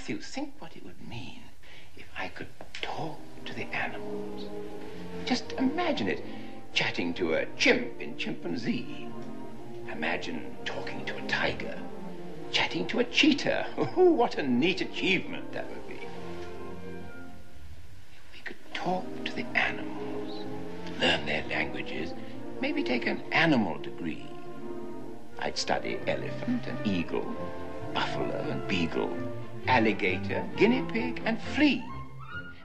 Matthew, think what it would mean if I could talk to the animals. Just imagine it, chatting to a chimp in chimpanzee. Imagine talking to a tiger, chatting to a cheetah. Oh, what a neat achievement that would be. If we could talk to the animals, learn their languages, maybe take an animal degree. I'd study elephant and eagle, buffalo and beagle, alligator, guinea pig, and flea.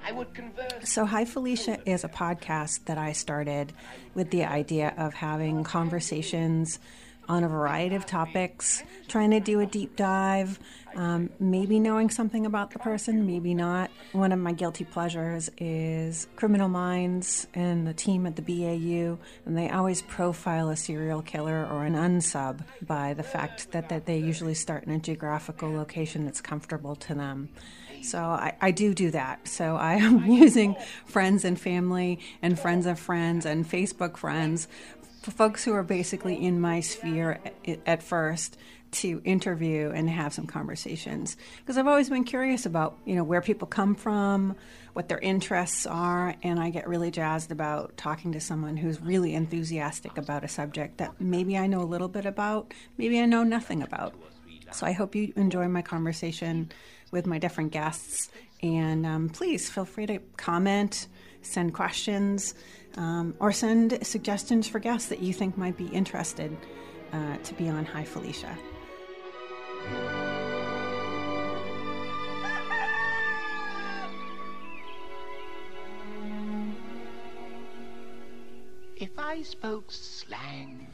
I would converse. So, Hi Felicia is a podcast that I started with the idea of having conversations on a variety of topics, trying to do a deep dive, um, maybe knowing something about the person, maybe not. One of my guilty pleasures is Criminal Minds and the team at the BAU, and they always profile a serial killer or an unsub by the fact that, that they usually start in a geographical location that's comfortable to them. So I, I, do do that. So I am using friends and family and friends of friends and Facebook friends for folks who are basically in my sphere at, at first to interview and have some conversations because I've always been curious about you know where people come from, what their interests are, and I get really jazzed about talking to someone who's really enthusiastic about a subject that maybe I know a little bit about, maybe I know nothing about. So I hope you enjoy my conversation with my different guests, and um, please feel free to comment, send questions um, or send suggestions for guests that you think might be interested uh, to be on Hi Felicia. If I spoke slang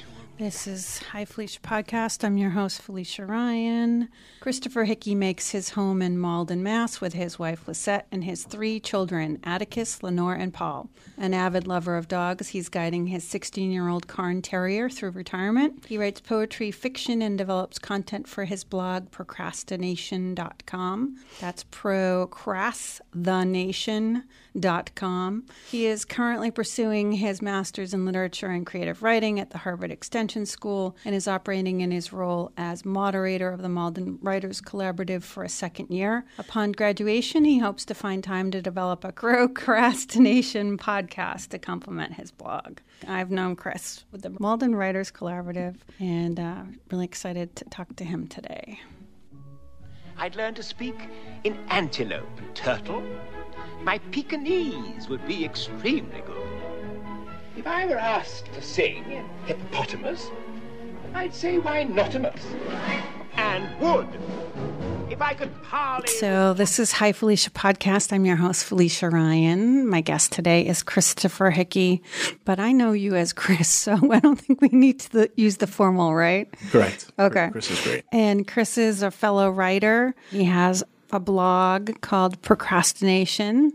this is Hi Felicia Podcast. I'm your host, Felicia Ryan. Christopher Hickey makes his home in Malden, Mass. with his wife, Lisette, and his three children, Atticus, Lenore, and Paul. An avid lover of dogs, he's guiding his 16 year old Cairn Terrier through retirement. He writes poetry, fiction, and develops content for his blog, procrastination.com. That's procrastthenation.com. He is currently pursuing his master's in literature and creative writing at the Harvard Extension School and is operating in his role as moderator of the Malden Writers Collaborative for a second year. Upon graduation, he hopes to find time to develop a procrastination podcast to complement his blog. I've known Chris with the Malden Writers Collaborative and uh, really excited to talk to him today. I'd learned to speak in antelope and turtle. My Pekingese would be extremely good. If I were asked to sing hippopotamus, I'd say why notamus? And would. If I could parley. So, this is Hi Felicia podcast. I'm your host, Felicia Ryan. My guest today is Christopher Hickey, but I know you as Chris, so I don't think we need to use the formal, right? Correct. Okay. Chris is great. And Chris is a fellow writer. He has a blog called Procrastination,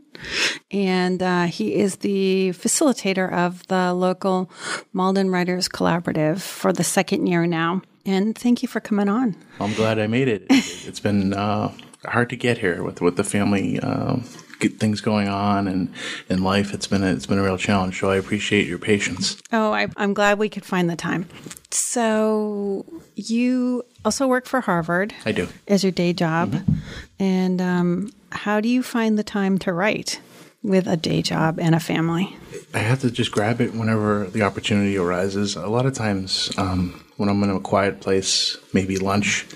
and uh, he is the facilitator of the local Malden Writers Collaborative for the second year now. And thank you for coming on. I'm glad I made it. It's been uh, hard to get here with with the family. Uh, things going on and in life it's been a, it's been a real challenge so i appreciate your patience oh I, i'm glad we could find the time so you also work for Harvard. I do. As your day job. Mm-hmm. And um, how do you find the time to write with a day job and a family? I have to just grab it whenever the opportunity arises. A lot of times um, when I'm in a quiet place, maybe lunch,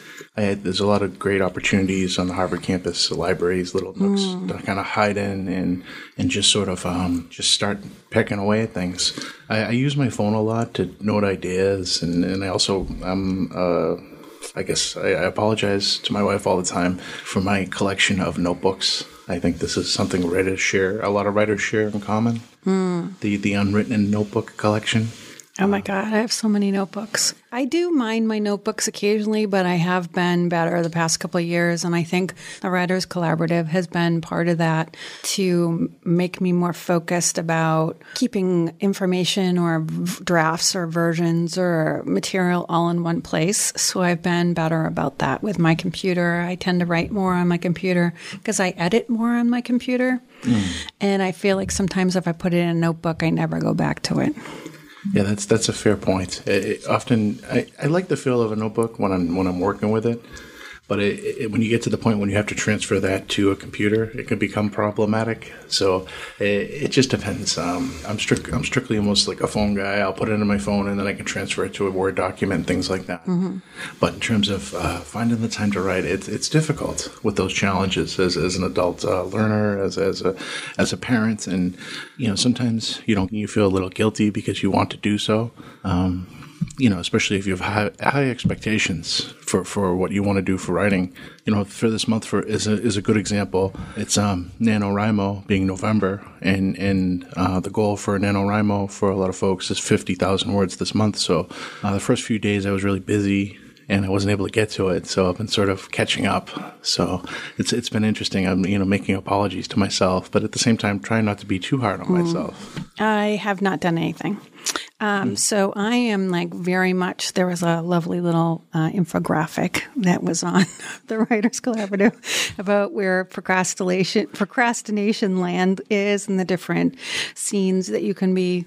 had, there's a lot of great opportunities on the Harvard campus, libraries, little nooks mm. to kind of hide in and and just sort of um, just start pecking away at things. I, I, use my phone a lot to note ideas, and, and I also I'm uh, I guess I, I apologize to my wife all the time for my collection of notebooks. I think this is something writers share, a lot of writers share in common. Mm. The the unwritten notebook collection. Oh my God, I have so many notebooks. I do mind my notebooks occasionally, but I have been better the past couple of years. And I think the Writers Collaborative has been part of that to make me more focused about keeping information or drafts or versions or material all in one place. So I've been better about that with my computer. I tend to write more on my computer because I edit more on my computer. Mm. And I feel like sometimes if I put it in a notebook, I never go back to it. Yeah, that's that's a fair point. Often, I, I like the feel of a notebook when I'm when I'm working with it, but it, it, when you get to the point when you have to transfer that to a computer, it can become problematic. So it, it just depends. Um, I'm strict. I'm strictly almost like a phone guy. I'll put it in my phone and then I can transfer it to a Word document, things like that. Mm-hmm. But in terms of uh, finding the time to write, it's it's difficult with those challenges as, as an adult uh, learner, as as a as a parent, and you know sometimes you know you feel a little guilty because you want to do so. Um, you know, especially if you have high, high, expectations for, for what you want to do for writing. You know, for this month for is a, is a good example. It's um, NaNoWriMo being November, and and uh, the goal for NaNoWriMo for a lot of folks is fifty thousand words this month. So uh, the first few days I was really busy and I wasn't able to get to it. So I've been sort of catching up. So it's it's been interesting. I'm you know making apologies to myself, but at the same time trying not to be too hard on mm. myself. I have not done anything. Um, so I am like very much. There was a lovely little uh, infographic that was on the Writers Collaborative about where procrastination procrastination land is and the different scenes that you can be.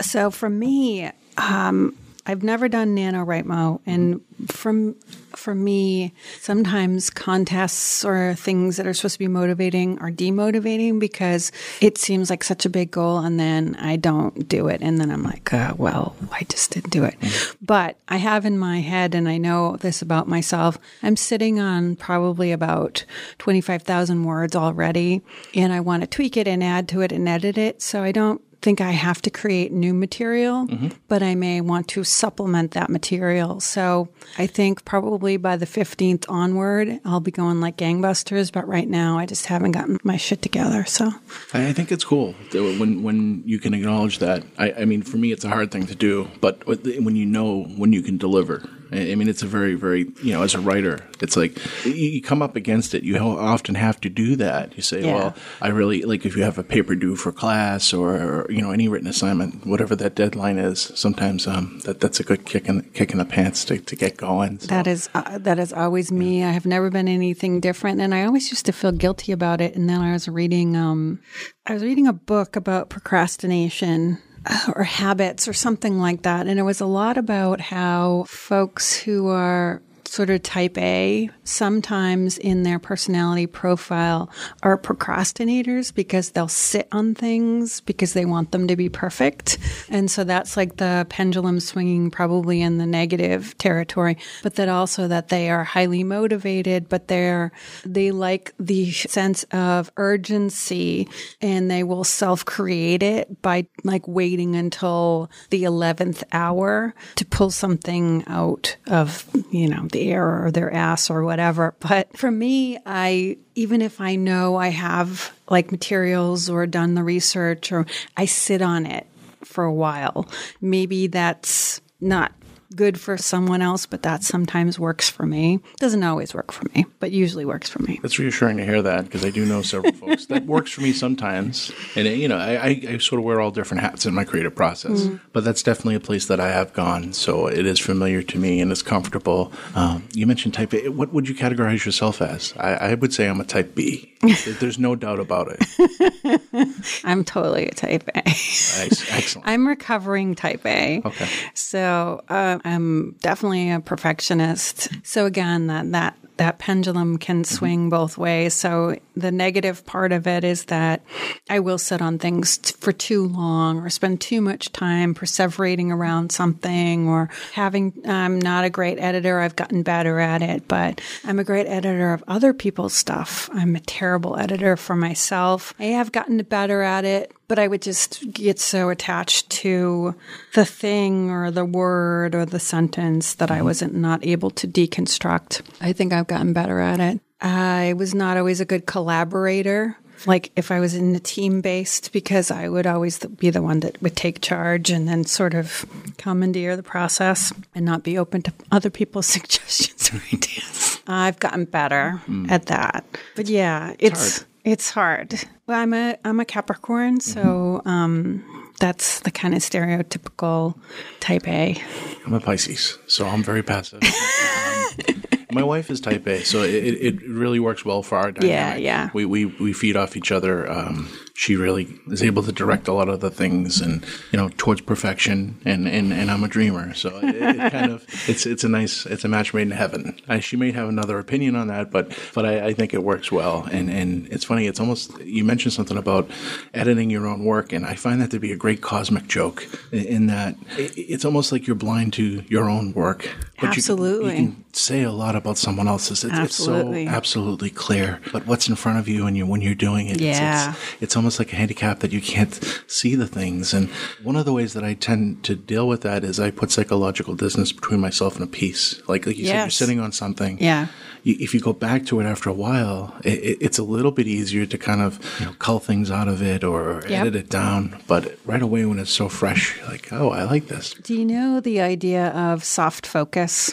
So for me, um, I've never done NaNoWriMo, and from for me, sometimes contests or things that are supposed to be motivating are demotivating because it seems like such a big goal, and then I don't do it, and then I'm like, uh, well, I just didn't do it. Mm-hmm. But I have in my head, and I know this about myself. I'm sitting on probably about twenty five thousand words already, and I want to tweak it and add to it and edit it, so I don't think I have to create new material, mm-hmm. but I may want to supplement that material. So I think probably by the 15th onward, I'll be going like gangbusters. But right now, I just haven't gotten my shit together. So I think it's cool when when you can acknowledge that. I, I mean, for me, it's a hard thing to do, but when you know when you can deliver I mean, it's a very, very, you know, as a writer, it's like you come up against it. You often have to do that. You say, yeah. well, I really, like if you have a paper due for class or, you know, any written assignment, whatever that deadline is, sometimes um, that that's a good kick in, kick in the pants to, to get going. So. That is, uh, that is always me. Yeah. I have never been anything different. And I always used to feel guilty about it. And then I was reading, um, I was reading a book about procrastination Uh, or habits or something like that. And it was a lot about how folks who are sort of type A sometimes in their personality profile are procrastinators because they'll sit on things because they want them to be perfect. And so that's like the pendulum swinging probably in the negative territory, but that also that they are highly motivated, but they're, they like the sense of urgency and they will self create it by like waiting until the 11th hour to pull something out of, you know, the air or their ass or whatever. But for me, I, even if I know I have like materials or done the research or I sit on it for a while, maybe that's not good for someone else, but that sometimes works for me. Doesn't always work for me, but usually works for me. That's reassuring to hear that because I do know several folks that works for me sometimes. And, you know, I, I, sort of wear all different hats in my creative process, mm. but that's definitely a place that I have gone. So it is familiar to me and it's comfortable. Um, you mentioned type A. What would you categorize yourself as? I, I would say I'm a type B. There's no doubt about it. I'm totally a type A. Excellent. I'm recovering type A. Okay. So uh, I'm definitely a perfectionist. So again, that that that pendulum can mm-hmm. swing both ways. So the negative part of it is that I will sit on things t- for too long or spend too much time perseverating around something or having, I'm not a great editor. I've gotten better at it, but I'm a great editor of other people's stuff. I'm a terrible editor for myself. I have gotten better at it, but I would just get so attached to the thing or the word or the sentence that I mm-hmm. wasn't not able to deconstruct. I think I've gotten better at it. I was not always a good collaborator. Like if I was in the team based, because I would always be the one that would take charge and then sort of commandeer the process and not be open to other people's suggestions or ideas. I've gotten better mm. at that. But yeah, it's it's hard. It's hard. Well, I'm a I'm a Capricorn, so mm-hmm. um, that's the kind of stereotypical type A. I'm a Pisces, so I'm very passive. um, my wife is type A, so it, it really works well for our dynamic. Yeah, yeah. We, we, we feed off each other. Um, she really is able to direct a lot of the things and you know towards perfection and and, and I'm a dreamer. So it, it kind of it's it's a nice it's a match made in heaven. I, she may have another opinion on that but but I, I, think it works well. And and it's funny it's almost you mentioned something about editing your own work and I find that to be a great cosmic joke in that it's almost like you're blind to your own work but absolutely you can, you can say a lot about someone else's. It's, absolutely. it's so absolutely. clear. But what's in front of you and you when you're doing it yeah. it's, it's, it's almost like a handicap that you can't see the things. And one of the ways that I tend to deal with that is I put psychological distance between myself and a piece. Like, like you yes. said, you're sitting on something. Yeah. You, if you go back to it after a while, it, it's a little bit easier to kind of you know, cull things out of it or yep. edit it down. But right away when it's so fresh, like, oh, I like this. Do you know the idea of soft focus?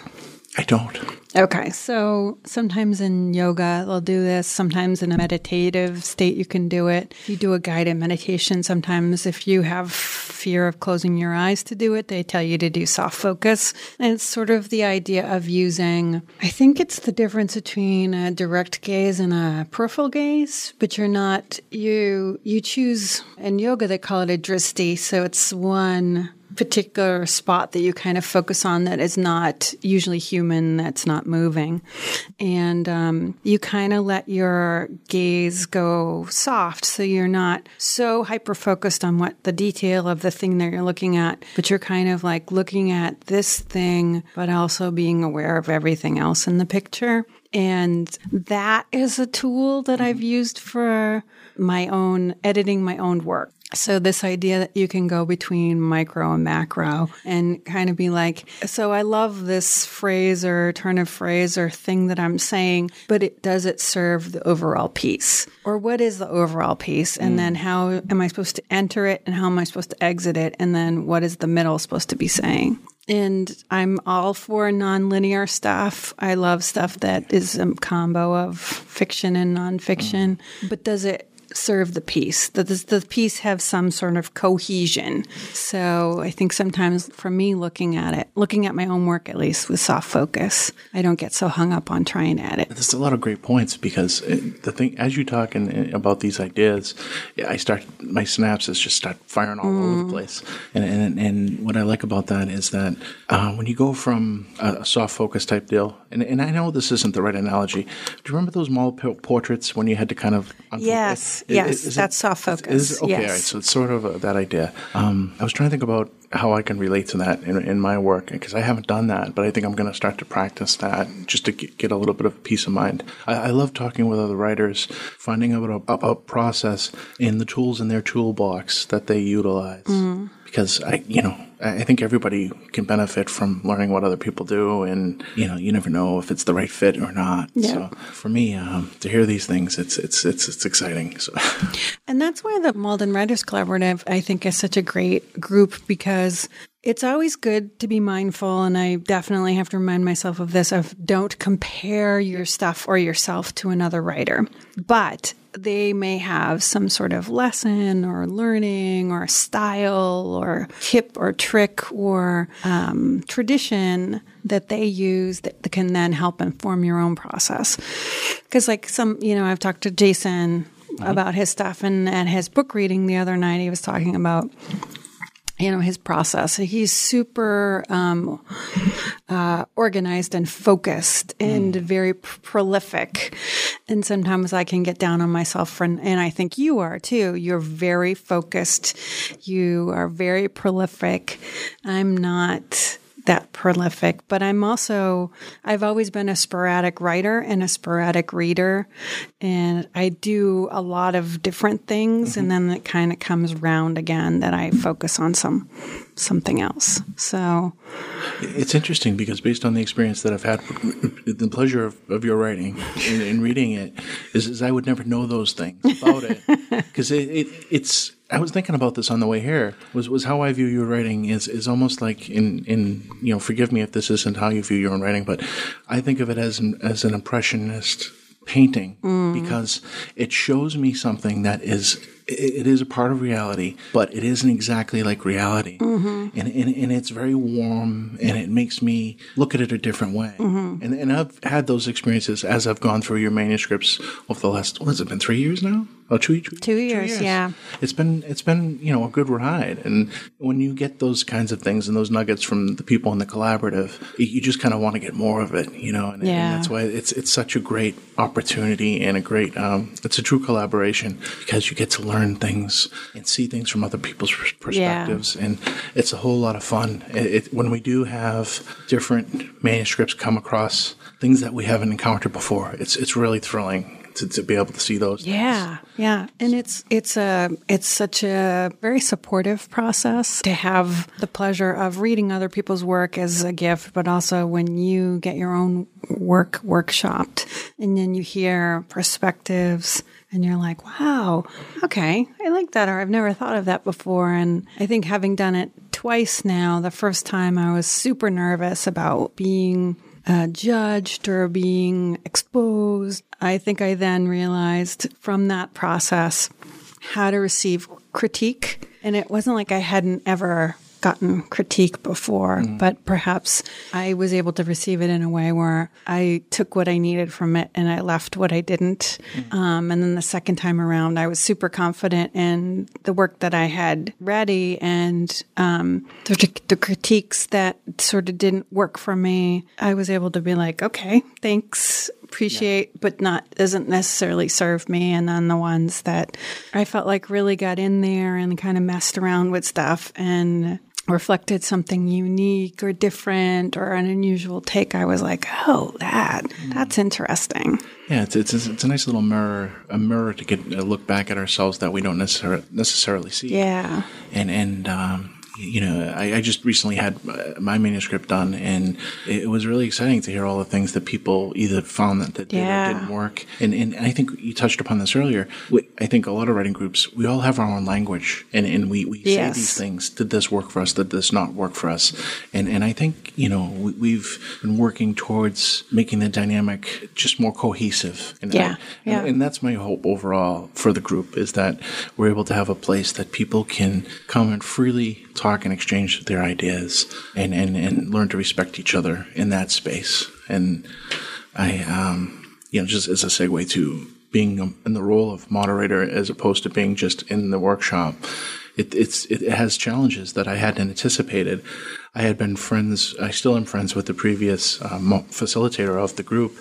I don't. Okay, so sometimes in yoga they'll do this. Sometimes in a meditative state you can do it. You do a guided meditation, sometimes if you have fear of closing your eyes to do it, they tell you to do soft focus. And it's sort of the idea of using, I think it's the difference between a direct gaze and a peripheral gaze, but you're not, you, you choose, in yoga they call it a drishti. So it's one particular spot that you kind of focus on that is not usually human, that's not moving. And um, you kind of let your gaze go soft so you're not so hyper focused on what the detail of the thing that you're looking at, but you're kind of like looking at this thing, but also being aware of everything else in the picture. And that is a tool that I've used for my own editing my own work. So this idea that you can go between micro and macro and kind of be like, so I love this phrase or turn of phrase or thing that I'm saying, but it does it serve the overall piece? Or what is the overall piece? And mm. then how am I supposed to enter it and how am I supposed to exit it? And then what is the middle supposed to be saying? And I'm all for nonlinear stuff. I love stuff that is a combo of fiction and nonfiction. Mm. But does it serve the piece, that the piece have some sort of cohesion. So I think sometimes for me looking at it, looking at my own work at least with soft focus, I don't get so hung up on trying at it. There's a lot of great points because the thing, as you talk in, about these ideas, I start, my synapses just start firing all mm. over the mm. place. And, and, and what I like about that is that uh, when you go from a, soft focus type deal, and, and I know this isn't the right analogy, do you remember those mall portraits when you had to kind of yes yes, is that's it, soft focus. Is, okay, yes. all right. So it's sort of a, that idea. Um, I was trying to think about how I can relate to that in, in my work because I haven't done that, but I think I'm going to start to practice that just to get, get, a little bit of peace of mind. I, I love talking with other writers, finding out about a process in the tools in their toolbox that they utilize. Mm. Because I, you know, I think everybody can benefit from learning what other people do, and you know, you never know if it's the right fit or not. Yeah. So for me, um, to hear these things, it's it's it's it's exciting. So, and that's why the Malden Writers Collaborative, I think, is such a great group because it's always good to be mindful, and I definitely have to remind myself of this: of don't compare your stuff or yourself to another writer, but they may have some sort of lesson or learning or style or tip or trick or um, tradition that they use that can then help inform your own process. Because, like some, you know, I've talked to Jason mm-hmm. about his stuff, and at his book reading the other night, he was talking about you know his process. He's super um, uh, organized and focused and mm. very pr- prolific. And sometimes i can get down on myself and, and i think you are too. You're very focused. You are very prolific. I'm not that prolific, but I'm also, I've always been a sporadic writer and a sporadic reader. And I do a lot of different things. Mm-hmm. And then it kind of comes round again that I focus on some, something else. So it's interesting because based on the experience that I've had, the pleasure of, of your writing and, and reading it is, is, I would never know those things about it because it, it, it's, I was thinking about this on the way here. Was was how I view your writing is is almost like in in you know forgive me if this isn't how you view your own writing, but I think of it as an, as an impressionist painting mm. because it shows me something that is it is a part of reality, but it isn't exactly like reality. Mm-hmm. And, and, and, it's very warm and it makes me look at it a different way. Mm-hmm. And, and I've had those experiences as I've gone through your manuscripts over the last, what has it been, three years now? Oh, two, two, two years, yeah. It's been it's been you know a good ride, and when you get those kinds of things and those nuggets from the people in the collaborative, you just kind of want to get more of it, you know. And, yeah. and that's why it's it's such a great opportunity and a great um, it's a true collaboration because you get to learn things and see things from other people's perspectives, yeah. and it's a whole lot of fun. It, it, when we do have different manuscripts come across things that we haven't encountered before, it's it's really thrilling to, to be able to see those. Yeah, things. yeah, and it's it's a it's such a very supportive process to have the pleasure of reading other people's work as a gift, but also when you get your own work workshopped and then you hear perspectives and you're like, wow, okay, I like that, or I've never thought of that before. And I think having done it twice now, the first time I was super nervous about being uh, judged or being exposed. I think I then realized from that process how to receive critique. And it wasn't like I hadn't ever gotten critique before, mm. but perhaps I was able to receive it in a way where I took what I needed from it and I left what I didn't. Mm. Um, and then the second time around, I was super confident in the work that I had ready and um, the, the critiques that sort of didn't work for me. I was able to be like, okay, thanks appreciate, yeah. but not doesn't necessarily serve me. And then the ones that I felt like really got in there and kind of messed around with stuff and reflected something unique or different or an unusual take, I was like, oh, that that's interesting. Yeah, it's it's it's a nice little mirror, a mirror to get a look back at ourselves that we don't necessarily necessarily see. Yeah, and and um, you know, I, I, just recently had uh, my manuscript done, and it was really exciting to hear all the things that people either found that, that yeah. didn't work. And, and I think you touched upon this earlier. I think a lot of writing groups, we all have our own language, and, and we, we yes. say these things. Did this work for us? Did this not work for us? And and I think you know we, have been working towards making the dynamic just more cohesive. And yeah, I, yeah. And, and that's my hope overall for the group is that we're able to have a place that people can come and freely talk and exchange their ideas and, and, and learn to respect each other in that space. And I, um, you know, just as a segue to being in the role of moderator as opposed to being just in the workshop, it, it's, it has challenges that I hadn't anticipated. I had been friends, I still am friends with the previous um, facilitator of the group.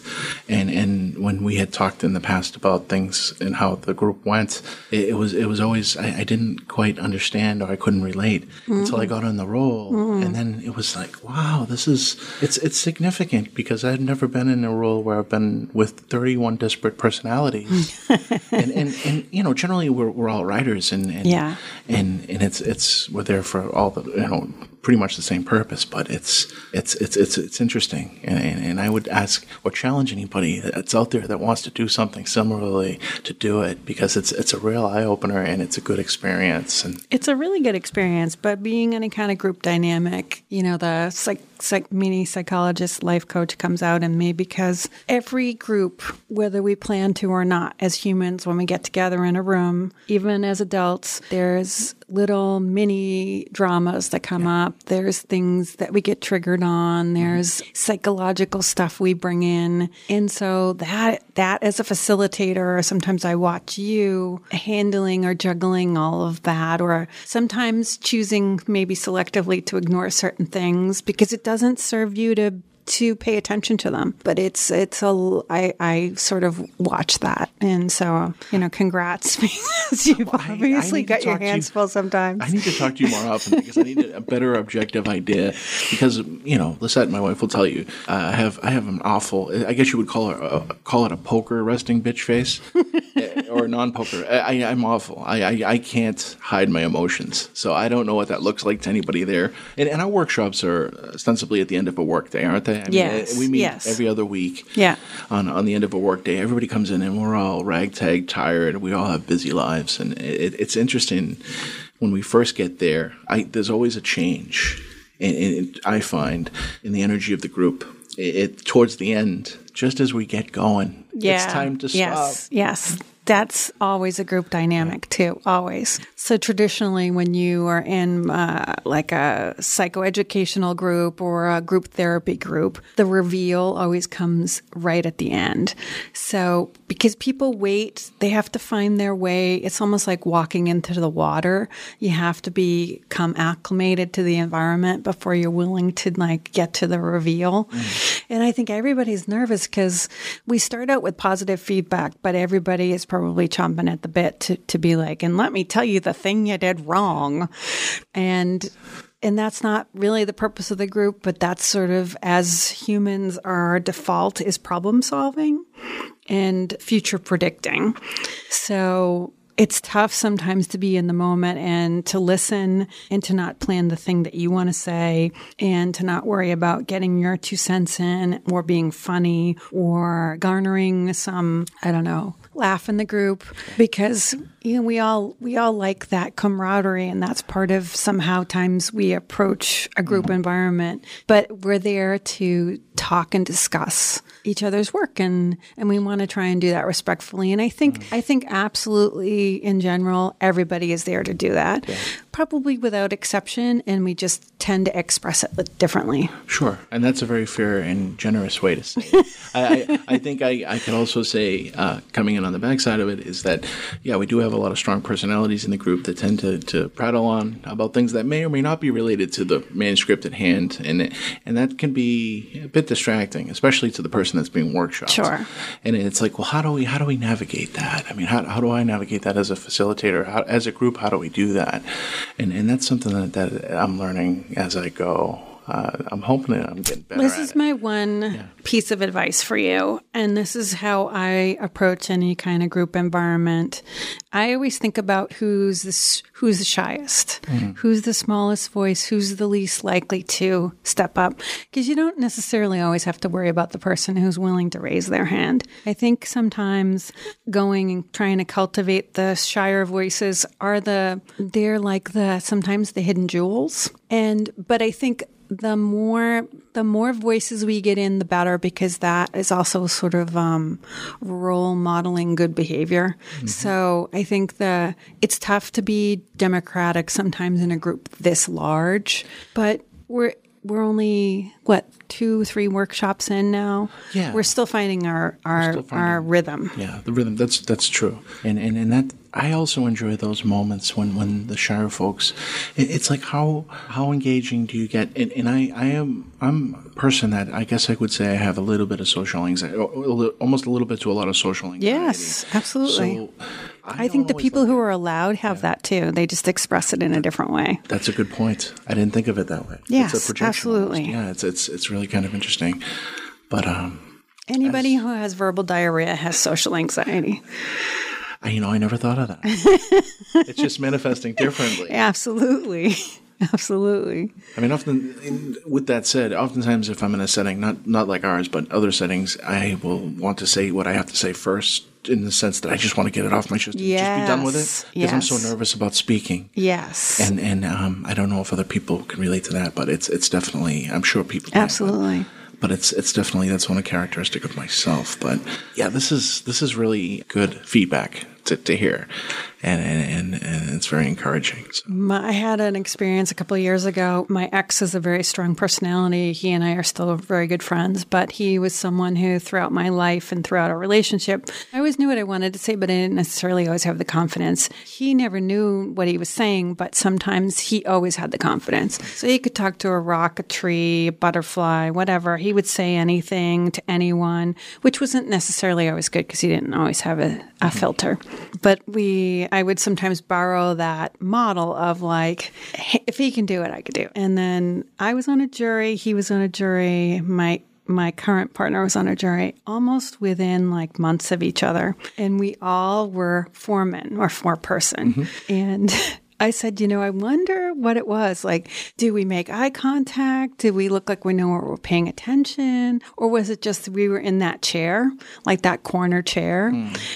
And, and when we had talked in the past about things and how the group went, it, it was, it was always, I, I, didn't quite understand or I couldn't relate mm-hmm. until I got on the role. Mm-hmm. And then it was like, wow, this is, it's, it's significant because I've never been in a role where I've been with 31 disparate personalities. and, and, and, you know, generally we're, we're all writers and, and, yeah. and, and it's, it's, we're there for all the, you know, pretty much the same purpose, but it's it's it's it's it's interesting, and, and, and, I would ask or challenge anybody that's out there that wants to do something similarly to do it because it's it's a real eye opener and it's a good experience. And it's a really good experience, but being any kind of group dynamic, you know, the psych, psych mini psychologist life coach comes out in me because every group, whether we plan to or not, as humans, when we get together in a room, even as adults, there's little mini dramas that come yeah. up. There's things that we get triggered on. Mm-hmm. There's psychological stuff we bring in. And so that, that as a facilitator, sometimes I watch you handling or juggling all of that, or sometimes choosing maybe selectively to ignore certain things because it doesn't serve you to to pay attention to them. But it's it's a I I sort of watch that, and so you know, congrats because you've well, obviously I, I got your hands you, full sometimes. I need to talk to you more often because I need a better objective idea. Because you know, Lisette, my wife, will tell you uh, I have I have an awful. I guess you would call it a, call it a poker resting bitch face eh, or non poker. I, am awful. I, I, I can't hide my emotions, so I don't know what that looks like to anybody there. And, and our workshops are ostensibly at the end of a workday, aren't they? I mean, eh, yes. We meet yes. every other week. Yeah. On on the end of a workday, everybody comes in and we're all ragtag, tired. We all have busy lives, and it, it's interesting when we first get there. I, there's always a change, and, and I find in the energy of the group. It, it, towards the end, just as we get going, yeah. it's time to stop. Yes. Yes that's always a group dynamic too, always. So traditionally, when you are in uh, like a psychoeducational group or a group therapy group, the reveal always comes right at the end. So because people wait, they have to find their way. It's almost like walking into the water. You have to become acclimated to the environment before you're willing to like get to the reveal. Mm. And I think everybody's nervous because we start out with positive feedback, but everybody is probably chomping at the bit to, to be like, and let me tell you the thing you did wrong. And and that's not really the purpose of the group, but that's sort of as humans, our default is problem solving and future predicting. So it's tough sometimes to be in the moment and to listen and to not plan the thing that you want to say and to not worry about getting your two cents in or being funny or garnering some, I don't know, laugh in the group because you know we all we all like that camaraderie and that's part of somehow times we approach a group mm-hmm. environment but we're there to talk and discuss each other's work and and we want to try and do that respectfully and I think mm-hmm. I think absolutely in general everybody is there to do that yeah. Probably without exception and we just tend to express it differently. Sure and that's a very fair and generous way to say it. I, I, I, think I, I could also say uh, coming in on the backside of it is that yeah we do have a lot of strong personalities in the group that tend to, to prattle on about things that may or may not be related to the manuscript at hand and and that can be a bit distracting especially to the person that's being workshopped. Sure. And it's like well how do we how do we navigate that? I mean how, how do I navigate that as a facilitator? How, as a group how do we do that and and that's something that, that I'm learning as I go uh, I'm hoping that I'm getting better. This is my one yeah. piece of advice for you, and this is how I approach any kind of group environment. I always think about who's the who's the shyest, mm-hmm. who's the smallest voice, who's the least likely to step up, because you don't necessarily always have to worry about the person who's willing to raise their hand. I think sometimes going and trying to cultivate the shyer voices are the they're like the sometimes the hidden jewels, and but I think the more the more voices we get in, the better, because that is also sort of um, role modeling good behavior. Mm-hmm. So I think the it's tough to be democratic sometimes in a group this large, but we're we're only what two three workshops in now yeah we're still finding our our finding, our rhythm yeah the rhythm that's that's true and and and that I also enjoy those moments when, when the shyer folks, it's like how how engaging do you get? And, and I, I am I'm a person that I guess I would say I have a little bit of social anxiety, almost a little bit to a lot of social anxiety. Yes, absolutely. So I, I think the people who are allowed have yeah. that too. They just express it in a different way. That's a good point. I didn't think of it that way. Yes, absolutely. Almost. Yeah, it's it's it's really kind of interesting. But um, anybody who has verbal diarrhea has social anxiety. I, you know, I never thought of that. it's just manifesting differently. Absolutely. Absolutely. I mean, often, with that said, oftentimes if I'm in a setting, not not like ours, but other settings, I will want to say what I have to say first, in the sense that I just want to get it off my chest, yes. just be done with it, because yes. I'm so nervous about speaking. Yes. And and um, I don't know if other people can relate to that, but it's it's definitely, I'm sure people. Absolutely. Can, but it's it's definitely that's one characteristic of myself. But yeah, this is this is really good feedback to, to hear and, and, and it's very encouraging. So. I had an experience a couple of years ago. My ex is a very strong personality. He and I are still very good friends, but he was someone who, throughout my life and throughout our relationship, I always knew what I wanted to say, but I didn't necessarily always have the confidence. He never knew what he was saying, but sometimes he always had the confidence. So he could talk to a rock, a tree, a butterfly, whatever. He would say anything to anyone, which wasn't necessarily always good because he didn't always have a, a mm-hmm. filter. But we I would sometimes borrow that model of like, hey, if he can do it, I could do. It. And then I was on a jury, he was on a jury, my my current partner was on a jury almost within like months of each other and we all were foremen or foreperson mm-hmm. and I said, you know, I wonder what it was. Like, do we make eye contact? Did we look like we know we're paying attention? Or was it just we were in that chair, like that corner chair?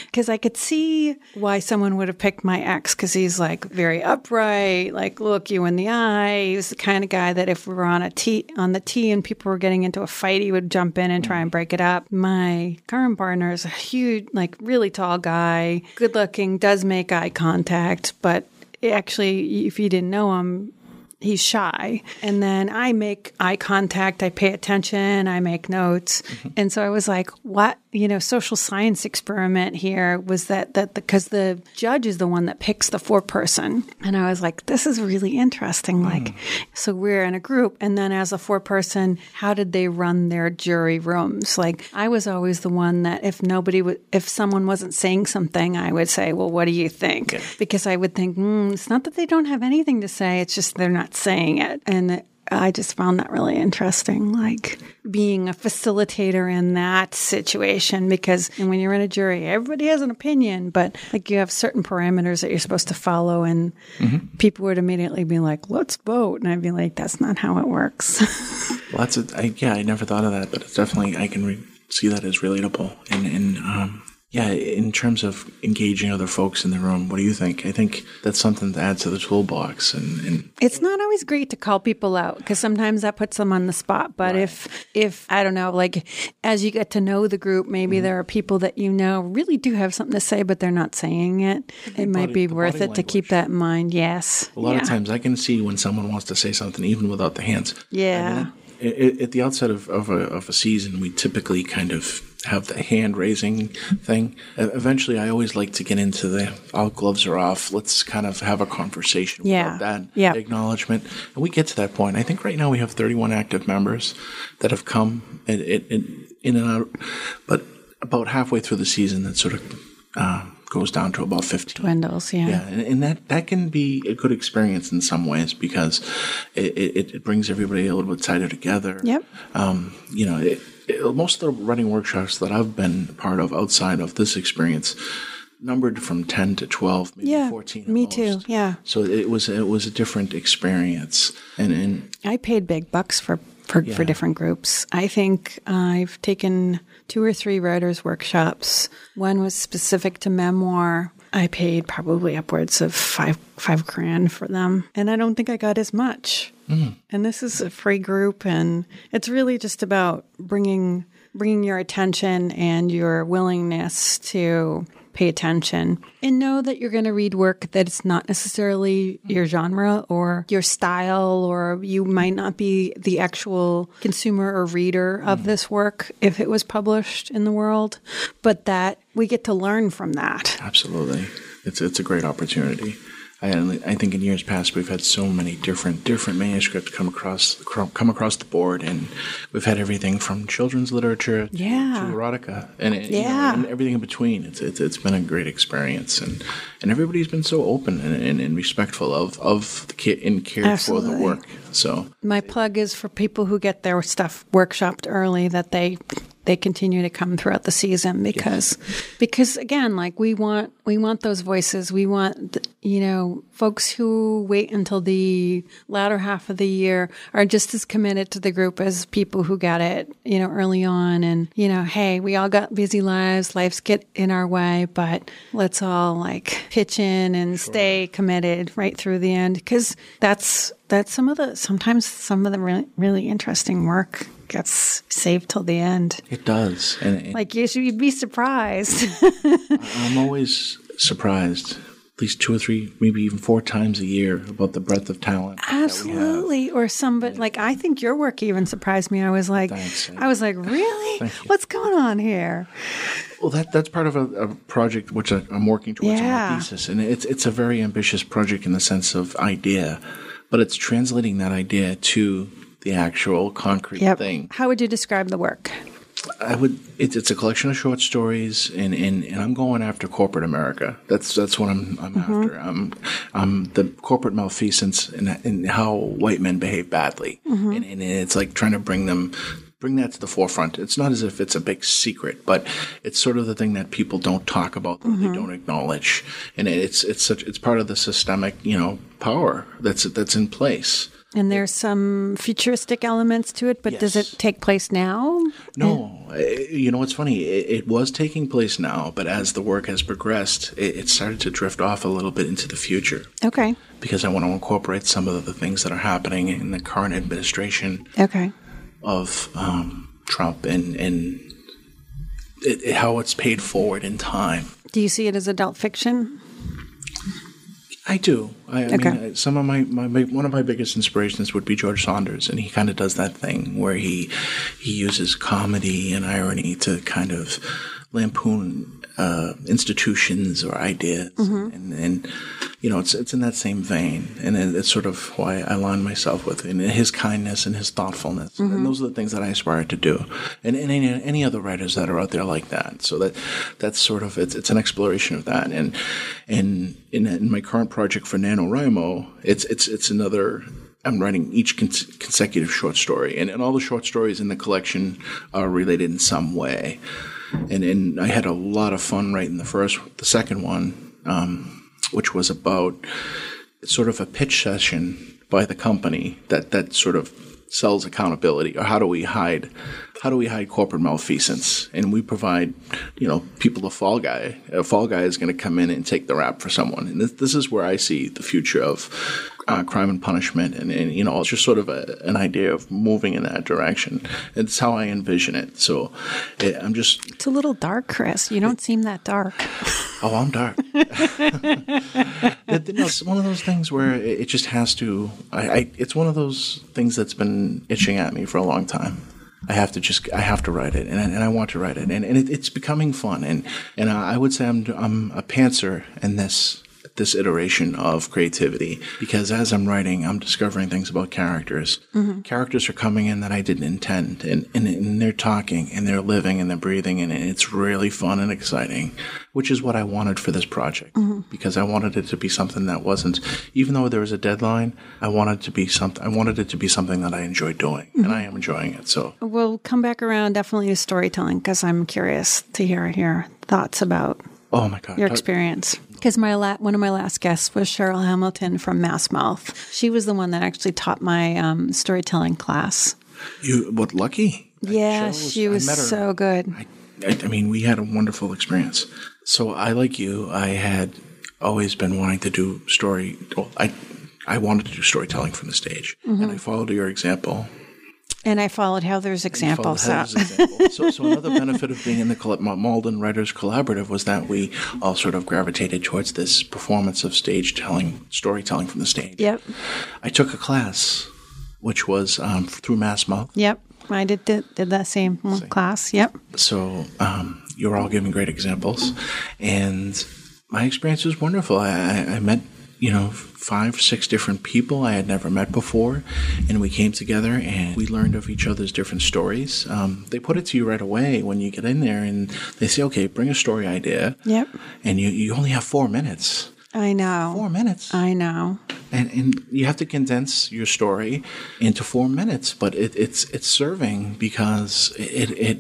Because mm. I could see why someone would have picked my ex because he's like very upright, like look you in the eye. He was the kind of guy that if we were on a tee on the tee and people were getting into a fight, he would jump in and try and break it up. My current partner is a huge, like really tall guy, good looking, does make eye contact, but actually, if you didn't know him, he's shy. And then I make eye contact, I pay attention, I make notes. Mm-hmm. And so I was like, what, you know, social science experiment here was that, that because the, the, judge is the one that picks the foreperson. And I was like, this is really interesting. Mm. Like, so we're in a group. And then as a foreperson, how did they run their jury rooms? Like, I was always the one that if nobody would, if someone wasn't saying something, I would say, well, what do you think? Because I would think, mm, it's not that they don't have anything to say, it's just they're not saying it. And I just found that really interesting, like being a facilitator in that situation. Because when you're in a jury, everybody has an opinion, but like you have certain parameters that you're supposed to follow, and mm-hmm. people would immediately be like, "Let's vote," and I'd be like, "That's not how it works." Lots of, I, yeah, I never thought of that, but it's definitely I can re- see that as relatable, and and um, yeah, in terms of engaging other folks in the room, what do you think? I think that's something to add to the toolbox. And, and it's not always great to call people out because sometimes that puts them on the spot. But right. if, if I don't know, like as you get to know the group, maybe mm-hmm. there are people that you know really do have something to say, but they're not saying it. It might be worth it language. to keep that in mind. Yes. A lot yeah. of times I can see when someone wants to say something, even without the hands. Yeah. I mean, at the outset of, of, a, of a season, we typically kind of have the hand raising thing. Eventually, I always like to get into the all gloves are off. Let's kind of have a conversation yeah. that yeah. acknowledgement. And we get to that point. I think right now we have 31 active members that have come in, in, in and out, but about halfway through the season, that sort of uh, goes down to about 50. Dwindles, yeah. Yeah, and, and, that, that can be a good experience in some ways because it, it, it brings everybody a little bit tighter together. Yep. Um, you know, it, most of the running workshops that I've been part of outside of this experience numbered from 10 to 12 maybe yeah, 14 me most. too yeah so it was it was a different experience and, and i paid big bucks for for, yeah. for different groups i think i've taken two or three writers workshops one was specific to memoir I paid probably upwards of five five grand for them, and I don't think I got as much. Mm. And this is a free group, and it's really just about bringing bringing your attention and your willingness to pay attention and know that you're going to read work that it's not necessarily your genre or your style, or you might not be the actual consumer or reader of mm. this work if it was published in the world, but that we get to learn from that. Absolutely. It's, it's a great opportunity. I, I think in years past we've had so many different different manuscripts come across come across the board, and we've had everything from children's literature to, yeah. to erotica, and yeah, you know, and everything in between. It's, it's it's been a great experience, and and everybody's been so open and, and, and respectful of of the kid and cared Absolutely. for the work. So my plug is for people who get their stuff workshopped early that they they continue to come throughout the season because yes. because again like we want we want those voices we want you know folks who wait until the latter half of the year are just as committed to the group as people who got it you know early on and you know hey we all got busy lives lives get in our way but let's all like pitch in and sure. stay committed right through the end because that's that's some of the sometimes some of the really, really interesting work gets saved till the end. It does. And it, like you'd be surprised. I'm always surprised least two or three, maybe even four times a year about the breadth of talent. Absolutely. Or somebody like I think your work even surprised me. I was like Thanks. I was like, really? What's going on here? Well, that that's part of a, a project which I, am working towards yeah. in my thesis, and it's it's a very ambitious project in the sense of idea, but it's translating that idea to the actual concrete yep. thing. How would you describe the work? I would. It's, it's a collection of short stories, and, and, and I'm going after corporate America. That's that's what I'm I'm mm-hmm. after. I'm I'm the corporate malfeasance and and how white men behave badly, mm-hmm. and, and it's like trying to bring them bring that to the forefront. It's not as if it's a big secret, but it's sort of the thing that people don't talk about, that mm-hmm. they don't acknowledge, and it's it's such it's part of the systemic you know power that's that's in place. And there's some futuristic elements to it, but yes. does it take place now? No. You know, what's funny. It, it, was taking place now, but as the work has progressed, it, it, started to drift off a little bit into the future. Okay. Because I want to incorporate some of the things that are happening in the current administration. Okay. Of um, Trump and and it, how it's paid forward in time. Do you see it as adult fiction? I do. I, I Okay. mean, some of my, my, my one of my biggest inspirations would be George Saunders, and he kind of does that thing where he he uses comedy and irony to kind of lampoon uh, institutions or ideas, and, and you know, it's it's in that same vein, and it, it's sort of why I align myself with and his kindness and his thoughtfulness, and those are the things that I aspire to do, and, and any any other writers that are out there like that. So that that's sort of it's it's an exploration of that, and and in, in my current project for NaNoWriMo, it's it's it's another. I'm writing each cons- consecutive short story, and, and all the short stories in the collection are related in some way. And and I had a lot of fun writing the first, the second one, um, which was about sort of a pitch session by the company that that sort of sells accountability. Or how do we hide how do we hide corporate malfeasance? And we provide you know people a fall guy a fall guy is going to come in and take the rap for someone. And this, this is where i see the future of uh, crime and punishment and, and you know it's just sort of a, an idea of moving in that direction it's how i envision it so eh, i'm just It's a little dark, Chris. You don't seem that dark. Oh, I'm dark. It- no, it's one of those things where it it just has to. I, I, it's one of those things that's been itching at me for a long time. I have to just. I have to write it, and I, and I want to write it, and, and it, it's becoming fun. And and I would say I'm I'm a pantser in this this iteration of creativity because as I'm writing, I'm discovering things about characters. Mm-hmm. Characters are coming in that I didn't intend, and, and, and they're talking and they're living and they're breathing, and it's really fun and exciting, which is what I wanted for this project mm-hmm. because I wanted it to be something that wasn't, even though there was a deadline, I wanted to be something. I wanted it to be something that I enjoyed doing, and mm-hmm. I am enjoying it. So We'll come back around definitely to storytelling because I'm curious to hear your thoughts about oh my god, your experience. Because my la- one of my last guests was Cheryl Hamilton from MassMouth. She was the one that actually taught my um, storytelling class. you what lucky? Yeah, Cheryl she was so good. I, I, I mean, we had a wonderful experience. So I, like you, I had always been wanting to do story. Well, I, I wanted to do storytelling from the stage, and I followed your example. And I followed Heather's example. So. Example. so, so another benefit of being in the Malden Writers Collaborative was that we all sort of gravitated towards this performance of stage telling, storytelling from the stage. Yep. I took a class, which was um, through MassMouth. Yep. I did, did, did that same class. Yep. So um, you were all giving great examples, and my experience was wonderful. I, I met you know five, six different people I had never met before, and we came together and we learned of each other's different stories. Um, they put it to you right away when you get in there, and they say, "Okay, bring a story idea." Yep. And you you only have four minutes. I know. Four minutes I know. and, and you have to condense your story into four minutes but it, it's it's serving because it it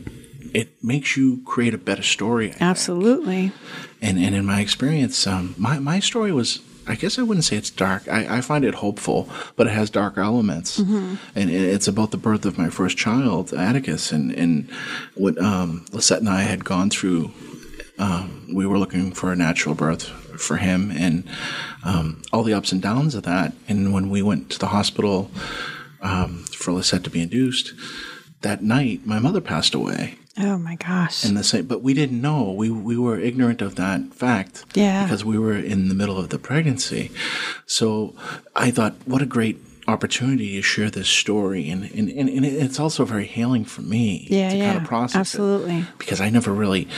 it makes you create a better story I think. Absolutely. and and in my experience um, my, my story was I guess I wouldn't say it's dark. I, I find it hopeful, but it has dark elements, and it's about the birth of my first child, Atticus, and and what um, Lisette and I had gone through. Um, we were looking for a natural birth for him, and um, all the ups and downs of that. And when we went to the hospital um, for Lisette to be induced, that night my mother passed away Oh my gosh. in the same but we didn't know we we were ignorant of that fact Yeah. because we were in the middle of the pregnancy so i thought what a great opportunity to share this story and and, and, and it's also very healing for me Yeah, to yeah, kind of process absolutely. it because i never really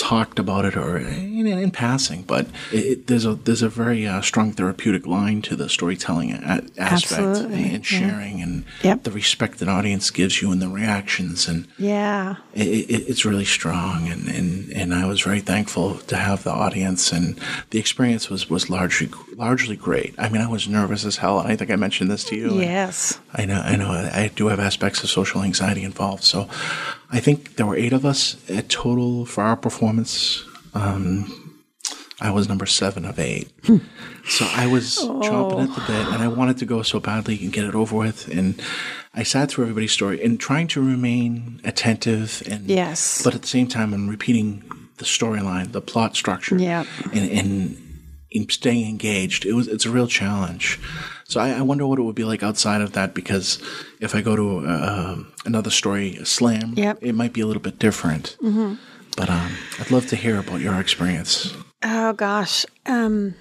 talked about it or in, in passing but it, it, there's a there's a very uh, strong therapeutic line to the storytelling a- aspect Absolutely, and yeah. sharing and Yep. the respect that audience gives you and the reactions and yeah. it, it, it's really strong, and, and, and I was very thankful to have the audience, and the experience was, was largely largely great. I mean, I was nervous as hell, and I think I mentioned this to you. Yes. I know, I know, I do have aspects of social anxiety involved. So, I think there were eight of us at total for our performance. Um, I was number seven of eight. So I was chomping at the bit, and I wanted to go so badly and get it over with. And I sat through everybody's story and trying to remain attentive and Yes. but at the same time, I'm repeating the storyline, the plot structure, Yep. and and in staying engaged. It was it's a real challenge. So I, I wonder what it would be like outside of that because if I go to uh, another story, a slam, Yep. it might be a little bit different. Mm-hmm. But um, I'd love to hear about your experience. Oh gosh. Um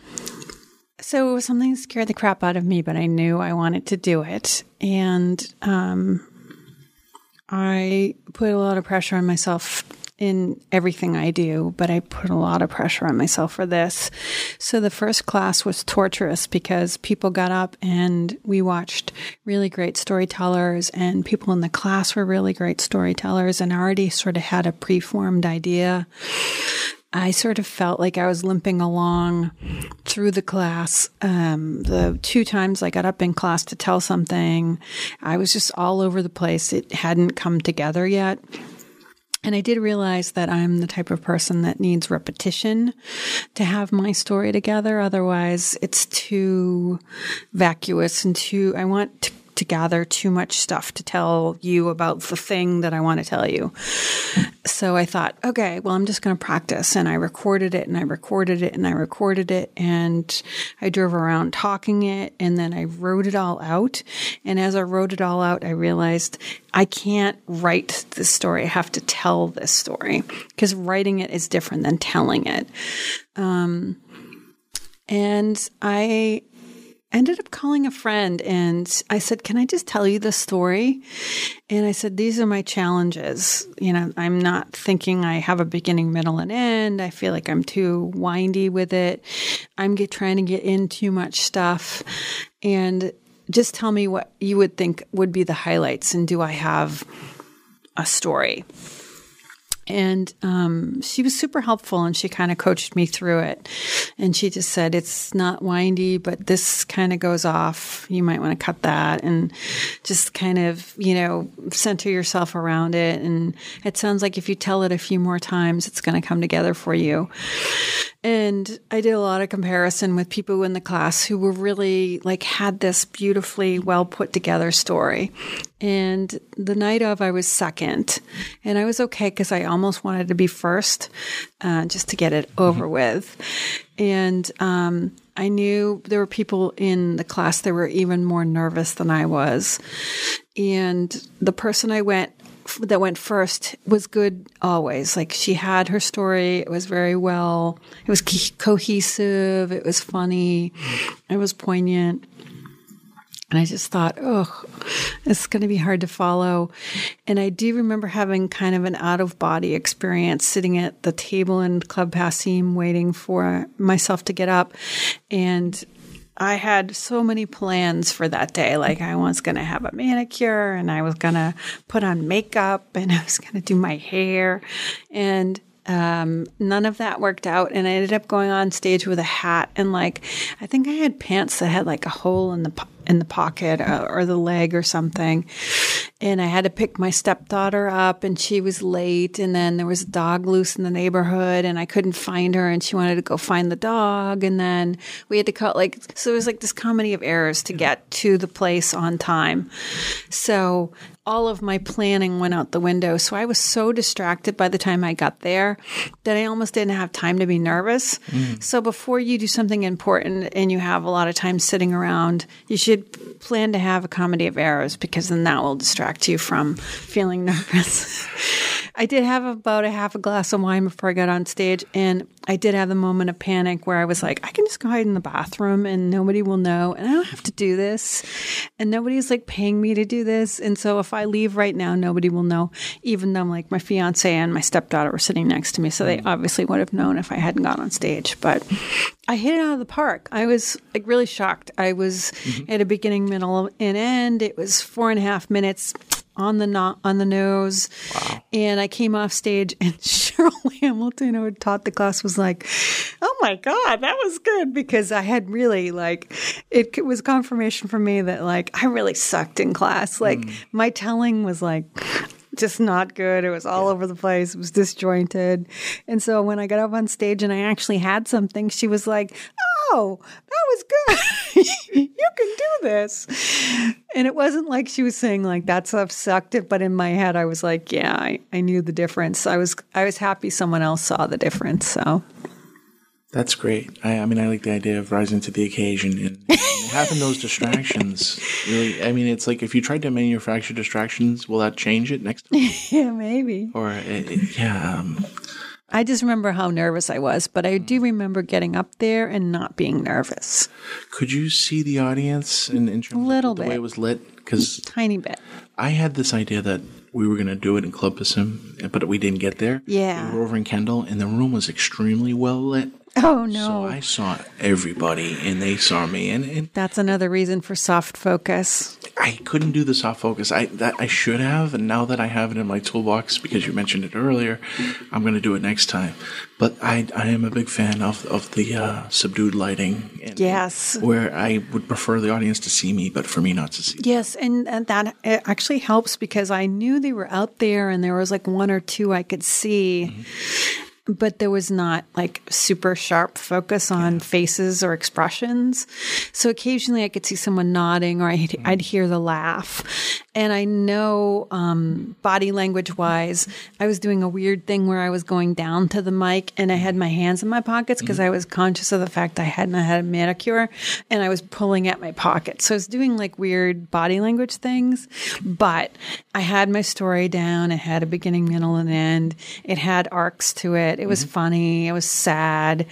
so it was something scared the crap out of me, but I knew I wanted to do it. And um, I put a lot of pressure on myself in everything I do, but I put a lot of pressure on myself for this. So the first class was torturous because people got up and we watched really great storytellers, and people in the class were really great storytellers and I already sort of had a preformed idea. I sort of felt like I was limping along through the class. Um, the two times I got up in class to tell something, I was just all over the place. It hadn't come together yet. And I did realize that I'm the type of person that needs repetition to have my story together. Otherwise, it's too vacuous and too, I want to to gather too much stuff to tell you about the thing that I want to tell you. So I thought, okay, well, I'm just going to practice. And I recorded it and I recorded it and I recorded it. And I drove around talking it and then I wrote it all out. And as I wrote it all out, I realized I can't write this story. I have to tell this story because writing it is different than telling it. Um, and I ended up calling a friend and I said, Can I just tell you the story? And I said, These are my challenges. You know, I'm not thinking I have a beginning, middle, and end. I feel like I'm too windy with it. I'm get, trying to get in too much stuff. And just tell me what you would think would be the highlights. And do I have a story? And um, she was super helpful and she kind of coached me through it. And she just said, it's not windy, but this kind of goes off. You might want to cut that and just kind of, you know, center yourself around it. And it sounds like if you tell it a few more times, it's going to come together for you. And I did a lot of comparison with people in the class who were really like had this beautifully well put together story. And the night of, I was second, and I was okay because I almost wanted to be first, uh, just to get it over mm-hmm. with. And um, I knew there were people in the class that were even more nervous than I was. And the person I went that went first was good always. Like she had her story. It was very well. It was cohesive. It was funny. It was poignant. And I just thought, oh, it's going to be hard to follow. And I do remember having kind of an out of body experience sitting at the table in Club Passim waiting for myself to get up. And I had so many plans for that day. Like I was going to have a manicure and I was going to put on makeup and I was going to do my hair. And um, none of that worked out. And I ended up going on stage with a hat and like, I think I had pants that had like a hole in the in the pocket uh, or the leg or something. And I had to pick my stepdaughter up and she was late. And then there was a dog loose in the neighborhood and I couldn't find her and she wanted to go find the dog. And then we had to cut like, so it was like this comedy of errors to get to the place on time. So all of my planning went out the window. So I was so distracted by the time I got there that I almost didn't have time to be nervous. Mm. So before you do something important and you have a lot of time sitting around, you should plan to have a comedy of errors because then that will distract you from feeling nervous. I did have about a half a glass of wine before I got on stage, and I did have the moment of panic where I was like, I can just go hide in the bathroom and nobody will know, and I don't have to do this, and nobody's like paying me to do this, and so if I leave right now, nobody will know, even though like my fiance and my stepdaughter were sitting next to me, so they mm. obviously would have known if I hadn't gone on stage, but I hit it out of the park. I was like really shocked. I was mm-hmm. at a beginning, middle, and end. It was four and a half minutes on the no- on the nose. Wow. And I came off stage, and Cheryl Hamilton, who had taught the class, was like, "Oh my god, that was good!" Because I had really like it, it was confirmation for me that like I really sucked in class. Like mm. my telling was like just not good. It was all yeah. over the place. It was disjointed. And so when I got up on stage and I actually had something, she was like, oh, that was good. you can do this. And it wasn't like she was saying like that stuff sucked it, but in my head I was like, yeah, I, I knew the difference. I was I was happy someone else saw the difference. So that's great. I, I mean, I like the idea of rising to the occasion and, and having those distractions. Really, I mean, it's like if you tried to manufacture distractions, will that change it next time? yeah, maybe. Or it, it, yeah, um, I just remember how nervous I was, but I do mm. remember getting up there and not being nervous. Could you see the audience in, in terms Little of the way it was lit? Because Tiny bit. I had this idea that we were going to do it in Club Passim, but we didn't get there. Yeah. We were over in Kendall, and the room was extremely well lit. Oh no. So I saw everybody, and they saw me, and, and That's another reason for soft focus. I couldn't do the soft focus. I that I should have, and now that I have it in my toolbox because you mentioned it earlier, I'm going to do it next time. But I I am a big fan of of the uh, subdued lighting. And, Yes. Where I would prefer the audience to see me, but for me not to see. Yes, and, and that it actually helps because I knew they were out there and there was like one or two I could see. But there was not like super sharp focus on faces or expressions. So occasionally I could see someone nodding or I'd, mm. I'd hear the laugh. And I know um, body language wise, I was doing a weird thing where I was going down to the mic and I had my hands in my pockets because I was conscious of the fact I hadn't had a manicure and I was pulling at my pockets. So I was doing like weird body language things, but I had my story down. It had a beginning, middle, and end. It had arcs to it. It was funny. It was sad.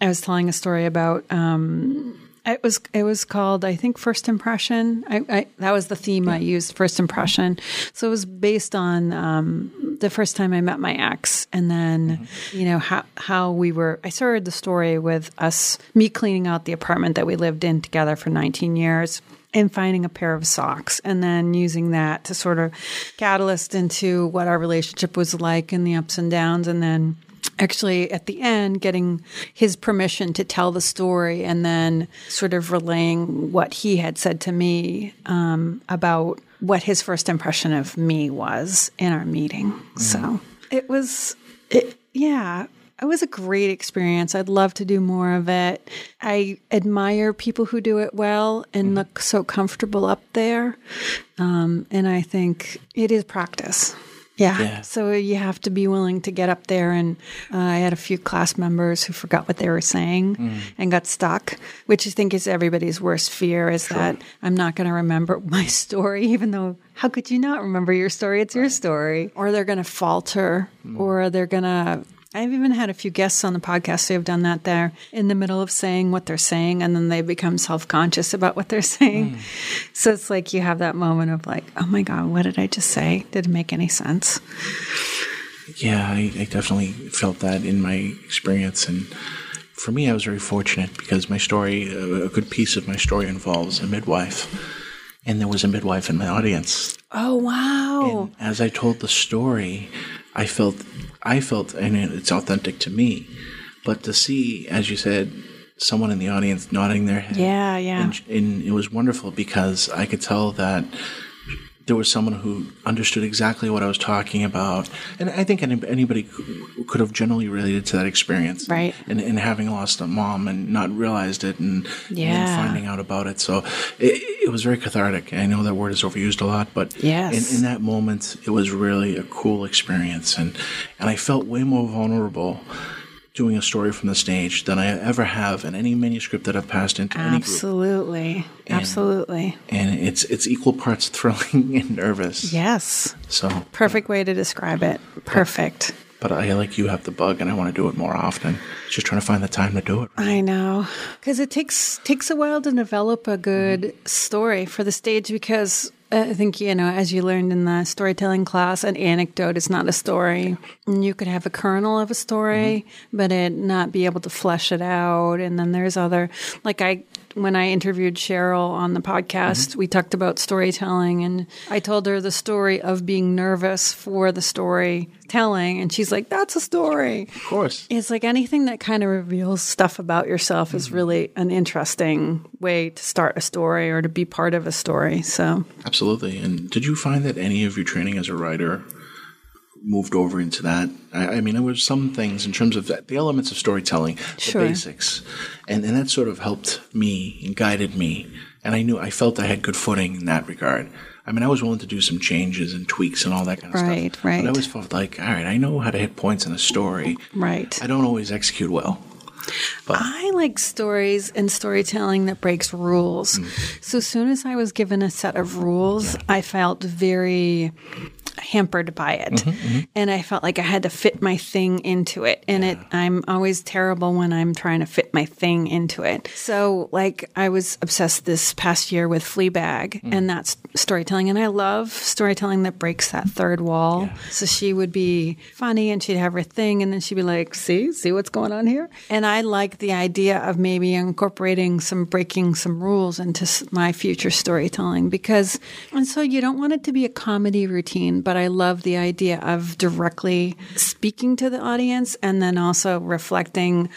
I was telling a story about, um, it was it was called I think First Impression. I, I that was the theme I used First Impression. So it was based on um, the first time I met my ex, and then you know how how we were. I started the story with us me cleaning out the apartment that we lived in together for 19 years. And finding a pair of socks, and then using that to sort of catalyst into what our relationship was like and the ups and downs, and then actually at the end getting his permission to tell the story and then sort of relaying what he had said to me um, about what his first impression of me was in our meeting so it was it, yeah it was a great experience. I'd love to do more of it. I admire people who do it well and look so comfortable up there. Um, and I think it is practice. Yeah. Yeah. So you have to be willing to get up there. And uh, I had a few class members who forgot what they were saying and got stuck, which I think is everybody's worst fear is that I'm not going to remember my story, even though how could you not remember your story? It's your story. Or they're going to falter or they're going to. I've even had a few guests on the podcast who have done that there in the middle of saying what they're saying, and then they become self conscious about what they're saying. Hmm. So it's like you have that moment of like, oh my God, what did I just say? Did it make any sense? Yeah, I, I definitely felt that in my experience, and for me, I was very fortunate because my story, a good piece of my story, involves a midwife, and there was a midwife in my audience. Oh, wow. And as I told the story, I felt, I felt, and it's authentic to me. But to see, as you said, someone in the audience nodding their head, Yeah, yeah. and, and it was wonderful because I could tell that there was someone who understood exactly what I was talking about, and I think any, anybody could, have generally related to that experience, Right. And, and having lost a mom and not realized it, and, and Yeah. then finding out about it, so it, it was very cathartic. I know that word is overused a lot, but Yes. in, in that moment, it was really a cool experience, and and I felt way more vulnerable doing a story from the stage than I ever have in any manuscript that I've passed into any group Absolutely. Absolutely. and it's it's equal parts thrilling and nervous. Yes. So, Perfect way to describe it. Perfect. but I like you have the bug, and I want to do it more often. Just trying to find the time to do it. I know. Because it takes takes a while to develop a good mm-hmm. story for the stage because I think, you know, as you learned in the storytelling class, an anecdote is not a story. And you could have a kernel of a story, mm-hmm. but it not be able to flesh it out. And then there's other, like I, when I interviewed Cheryl on the podcast, mm-hmm. we talked about storytelling and I told her the story of being nervous for the storytelling. And she's like, that's a story. Of course. It's like anything that kind of reveals stuff about yourself is mm-hmm. really an interesting way to start a story or to be part of a story. So, Absolutely. And did you find that any of your training as a writer moved over into that? I, I mean, there were some things in terms of the elements of storytelling, the basics, and and that sort of helped me and guided me. And I knew I felt I had good footing in that regard. I mean, I was willing to do some changes and tweaks and all that kind of Right, stuff. right. But I always felt like, all right, I know how to hit points in a story. right. I don't always execute well. But I like stories and storytelling that breaks rules. Mm. So as soon as I was given a set of rules, I felt very hampered by it. Mm-hmm, mm-hmm. And I felt like I had to fit my thing into it. And it I'm always terrible when I'm trying to fit my thing into it. So like I was obsessed this past year with Fleabag mm. and that's storytelling and I love storytelling that breaks that third wall. So she would be funny and she'd have her thing and then she'd be like, "See, see what's going on here?" And I like the idea of maybe incorporating some breaking some rules into my future storytelling because and so you don't want it to be a comedy routine, but I love the idea of directly speaking to the audience and then also reflecting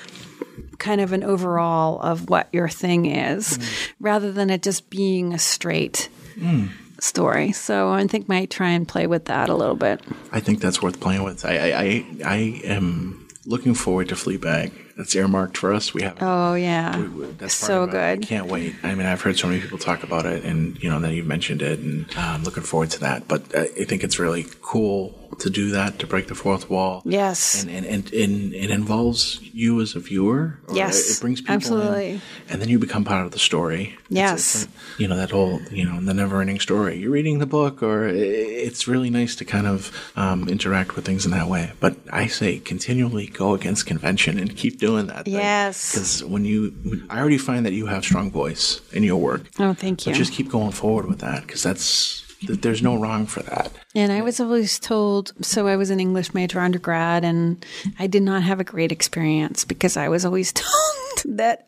kind of an overall of what your thing is mm. rather than it just being a straight mm. story. So I think might try and play with that a little bit. I think that's worth playing with. I I, I, I am looking forward to Fleabag. That's earmarked for us. We have. Oh yeah. That's so it. I good. can't wait. I mean, I've heard so many people talk about it, and you know, then you've mentioned it, and uh, I'm looking forward to that. But uh, I think it's really cool to do that to break the fourth wall. Yes. and and and, and it involves you as a viewer. Yes, it, it brings people absolutely. in, and then you become part of the story. Yes. it's like, you know that whole you know the never-ending story. You're reading the book, or it's really nice to kind of um, interact with things in that way. But I say continually go against convention and keep doing that. Yes. Because when you, I already find that you have strong voice in your work. Oh, thank you. But just keep going forward with that because that's th- there's no wrong for that. And I was always told, so I was an English major undergrad, and I did not have a great experience because I was always told that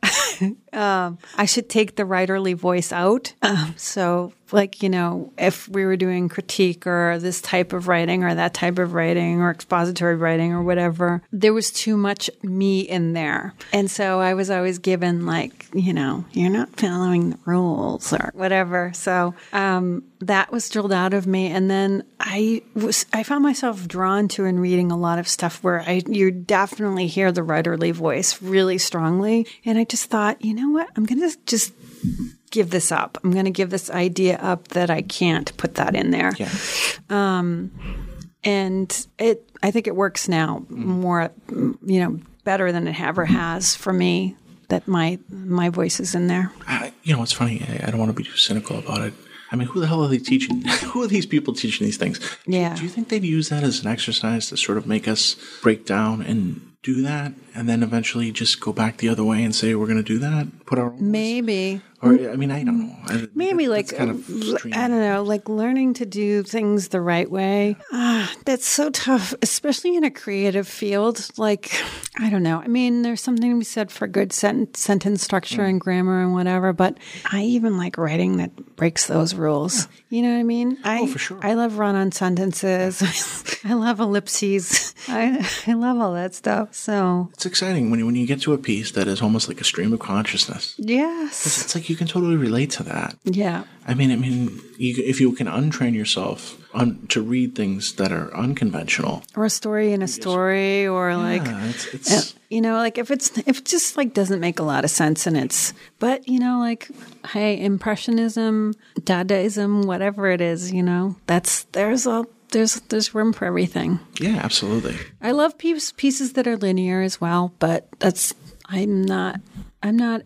um, I should take the writerly voice out. Um, so, like, you know, if we were doing critique or this type of writing or that type of writing or expository writing or whatever, there was too much me in there. And so I was always given, like, you know, you're not following the rules or whatever. So, um, that was drilled out of me and then i was i found myself drawn to and reading a lot of stuff where i you definitely hear the writerly voice really strongly and i just thought you know what i'm gonna just give this up i'm gonna give this idea up that i can't put that in there Yeah. Um, and it i think it works now more you know better than it ever has for me that my my voice is in there I, you know, it's funny. I, I don't want to be too cynical about it. I mean, who the hell are they teaching? who are these people teaching these things? Do- Yeah. Do, you think they'd use that as an exercise to sort of make us break down and do that, and then eventually just go back the other way and say we're going to do that? Put our maybe Or I mean, I don't know. Maybe that- like kind of. I don't know, like learning to do things the right way. Ah, that's so tough, especially in a creative field. Like I don't know. I mean, there's something to be said for good sen- sentence structure Mm. and grammar and whatever. But I even like writing that breaks those rules. You know what I mean? I, Oh, for sure. I love run-on sentences. I love ellipses. I I love all that stuff. So It's exciting when you, when you get to a piece that is almost like a stream of consciousness. yes, It's like you can totally relate to that. yeah. I mean, I mean, you, if you can untrain yourself on, to read things that are unconventional, Or a story in a story, or like it's, Uh, it's you know like if it's if it just like doesn't make a lot of sense and it's but you know like hey impressionism dadaism whatever it is you know that's there's a there's there's room for everything yeah, absolutely. i love piece, pieces that are linear as well but that's i'm not i'm not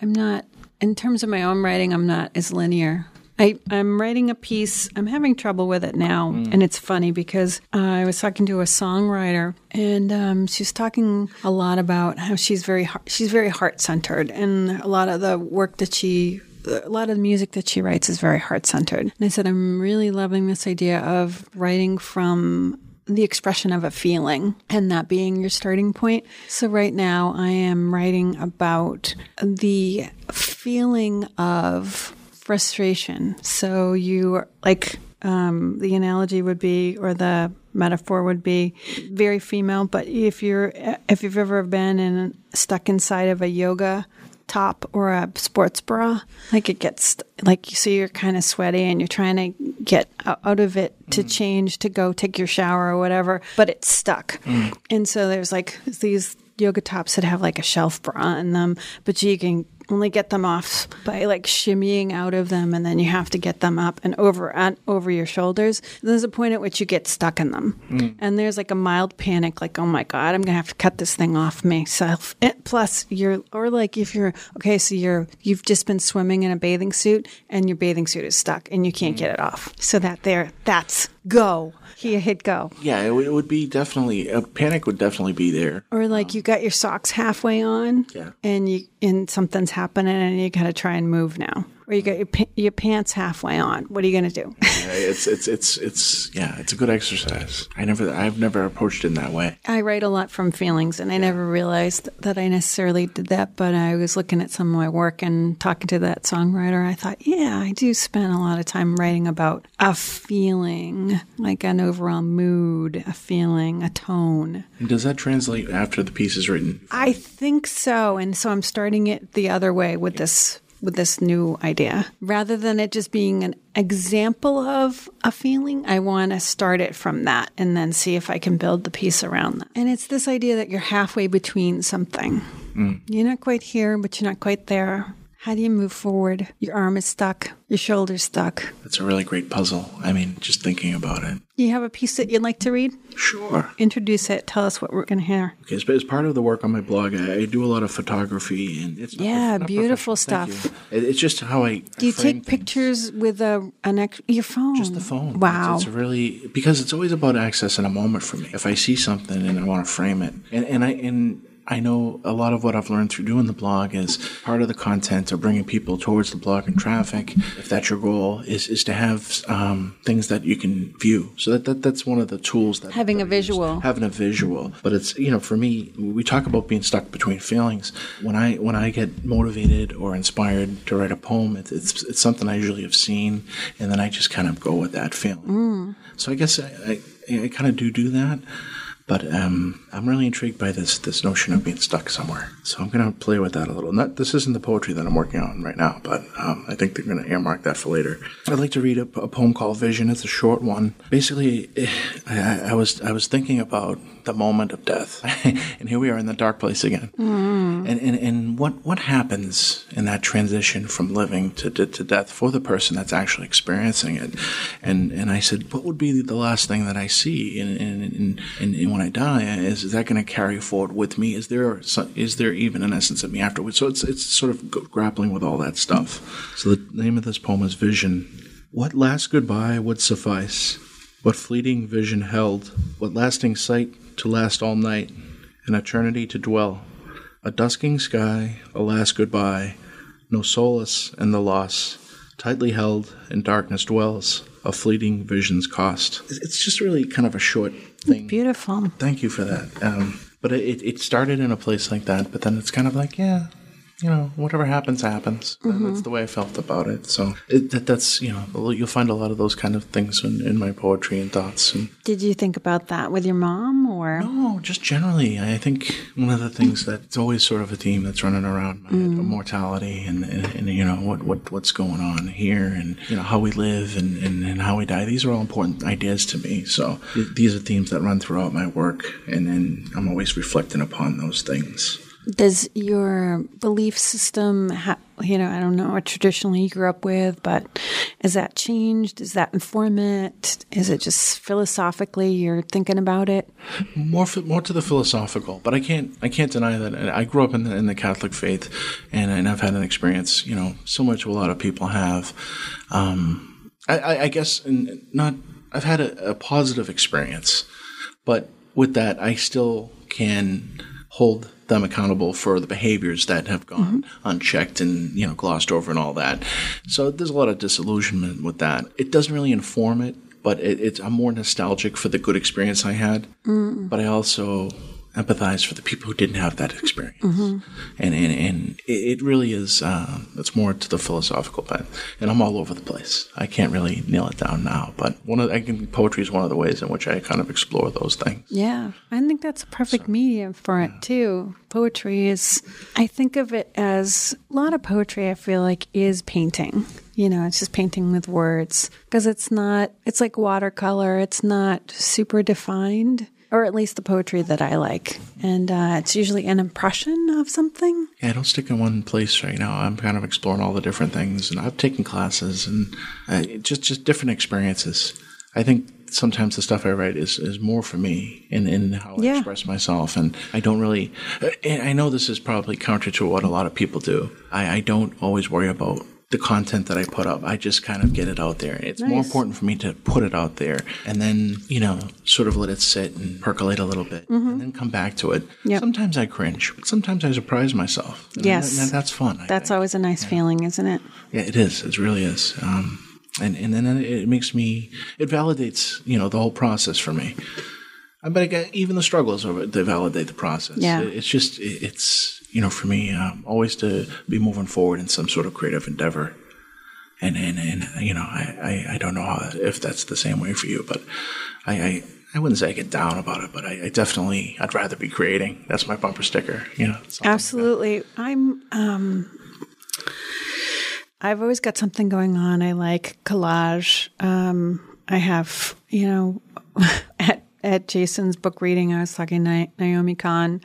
i'm not in terms of my own writing i'm not as linear I, I'm writing a piece. I'm having trouble with it now, and it's funny because uh, I was talking to a songwriter, and um, she's talking a lot about how she's very heart, she's very heart centered, and a lot of the work that she a lot of the music that she writes is very heart centered. And I said, I'm really loving this idea of writing from the expression of a feeling and that being your starting point. So, right now, I am writing about the feeling of frustration. So, you like, um, the analogy would be, or the metaphor would be very female, but if you're, if you've ever been in, stuck inside of a yoga top or a sports bra. Like it gets like you so you're kind of sweaty and you're trying to get out out of it to mm. change to go take your shower or whatever, but it's stuck. Mm. And so there's like these yoga tops that have like a shelf bra in them, but you can only get them off by like shimmying out of them and then you have to get them up and over and over your shoulders. There's a point at which you get stuck in them. Mm. And there's like a mild panic like, "Oh my god, I'm to have to cut this thing off myself." And plus you're or like if you're okay, so you're you've just been swimming in a bathing suit and your bathing suit is stuck and you can't mm. get it off. So that there that's go. He hit go. Yeah, it, would- it would be definitely a panic would definitely be there. Or like you got your socks halfway on, Yeah. and you and something's happening, and you got to try and move now. Or you got your pa- your pants halfway on. What are you gonna do? Yeah, It's it's it's it's yeah, it's a good exercise. I never I've never approached it in that way. I write a lot from feelings, and I never realized that I necessarily did that. But I was looking at some of my work and talking to that songwriter. I thought, yeah, I do spend a lot of time writing about a feeling, like an overall mood, a feeling, a tone. Does that translate after the piece is written? I think so, and so I'm starting it the other way with this with this new idea. Rather than it just being an example of a feeling, I want to start it from that and then see if I can build the piece around that. And it's this idea that you're halfway between something. Mm. You're not quite here, but you're not quite there. How do you move forward? Your arm is stuck, your shoulder's stuck. That's a really great puzzle. I mean, just thinking about it. You have a piece that you'd like to read? Sure. Introduce it. Tell us what we're going to hear. Okay, as, as part of the work on my blog, I, I do a lot of photography, and it's Yeah, prof- beautiful stuff. you. It- it's just how I Do you frame take things. pictures with a an ex- your phone? Just the phone. Wow. It's, it's really because it's always about access in a moment for me. If I see something and I want to frame it, and and I and I know a lot of what I've learned through doing the blog is part of the content of bringing people towards the blog and traffic. If that's your goal, is is to have um, things that you can view. So that, that that's one of the tools that Having a that I use. visual. having a visual. But it's you know for me, we talk about being stuck between feelings. When I when I get motivated or inspired to write a poem, it's it's, it's something I usually have seen, and then I just kind of go with that feeling. So I guess I, I, I kind of do do that. But um, I'm really intrigued by this this notion of being stuck somewhere. So I'm going to play with that a little. Not this isn't the poetry that I'm working on right now, but um, I think they're going to earmark that for later. I'd like to read a, a poem called Vision. It's a short one. Basically, eh, I, I was I was thinking about the moment of death, and here we are in the dark place again. Mm-hmm. And, and and what what happens in that transition from living to, to to death for the person that's actually experiencing it? And and I said, what would be the last thing that I see? And and, and, and, and when I die, is, is that going to carry forward with me? Is there is there even an essence of me afterwards? So it's it's sort of grappling with all that stuff. So the name of this poem is Vision. What last goodbye would suffice? What fleeting vision held? What lasting sight to last all night? An eternity to dwell? A dusking sky, a last goodbye, no solace in the loss, tightly held in darkness dwells, a fleeting vision's cost. It's- It's just really kind of a short thing. Beautiful. Thank you for that. Um, but it, it started in a place like that, but then it's kind of like, yeah, you know, whatever happens, happens. And That's mm-hmm. the way I felt about it. So it, that, that's, you know, you'll find a lot of those kind of things in, in my poetry and thoughts. And Did you think about that with your mom or? no, just generally, I think one of the things that's always sort of a theme that's running around my head, mm. mortality and, and, and, you know, what, what, what's going on here and, you know, how we live and, and, and how we die. These are all important ideas to me. So th- these are themes that run throughout my work. And then I'm always reflecting upon those things. Does your belief system, ha- you know, I don't know what traditionally you grew up with, but is that changed? Is that inform it? Is it just philosophically you're thinking about it? more more to the philosophical, but I can't I can't deny that I grew up in the, in the Catholic faith, and, and I've had an experience, you know, similar to a lot of people have. Um, I, I, I guess not I've had a, a positive experience, but with that, I still can hold them accountable for the behaviors that have gone mm-hmm. unchecked and you know glossed over and all that. So there's a lot of disillusionment with that. It doesn't really inform it, but it, it's I'm more nostalgic for the good experience I had, but I also empathize for the people who didn't have that experience. And, and and it really is uh, it's more to the philosophical bent. And I'm all over the place. I can't really nail it down now, but one of I think poetry is one of the ways in which I kind of explore those things. Yeah, I think that's a perfect medium for it too. Poetry is, I think of it as a lot of poetry, I feel like, is painting. You know, it's just painting with words because it's not, it's like watercolor, it's not super defined, or at least the poetry that I like. And uh, it's usually an impression of something. Yeah, I don't stick in one place right now. I'm kind of exploring all the different things, and I've taken classes and uh, just just different experiences. I think sometimes the stuff I write is, is more for me in, in how I Yeah. express myself, and I don't really. I know this is probably counter to what a lot of people do. I, I don't always worry about the content that I put up. I just kind of get it out there. It's more important for me to put it out there and then, you know, sort of let it sit and percolate a little bit and then come back to it. Mm-hmm. Yep. Sometimes I cringe, but sometimes I surprise myself. And Yes. that- that's fun. I That's think. always a nice feeling, isn't it? Yeah, it is. It really is. Um, and and then it makes me. It validates you know the whole process for me. But again, even the struggles of it, they validate the process. Yeah. It's just it's you know for me um, always to be moving forward in some sort of creative endeavor. And and, and you know I, I, I don't know how, if that's the same way for you, but I. I I wouldn't say I get down about it, but I, I definitely I'd rather be creating. That's my bumper sticker, you know. something like. Absolutely. I'm um I've always got something going on. I like collage. Um I have, you know, at Jason's book reading, I was talking to Naomi Khan,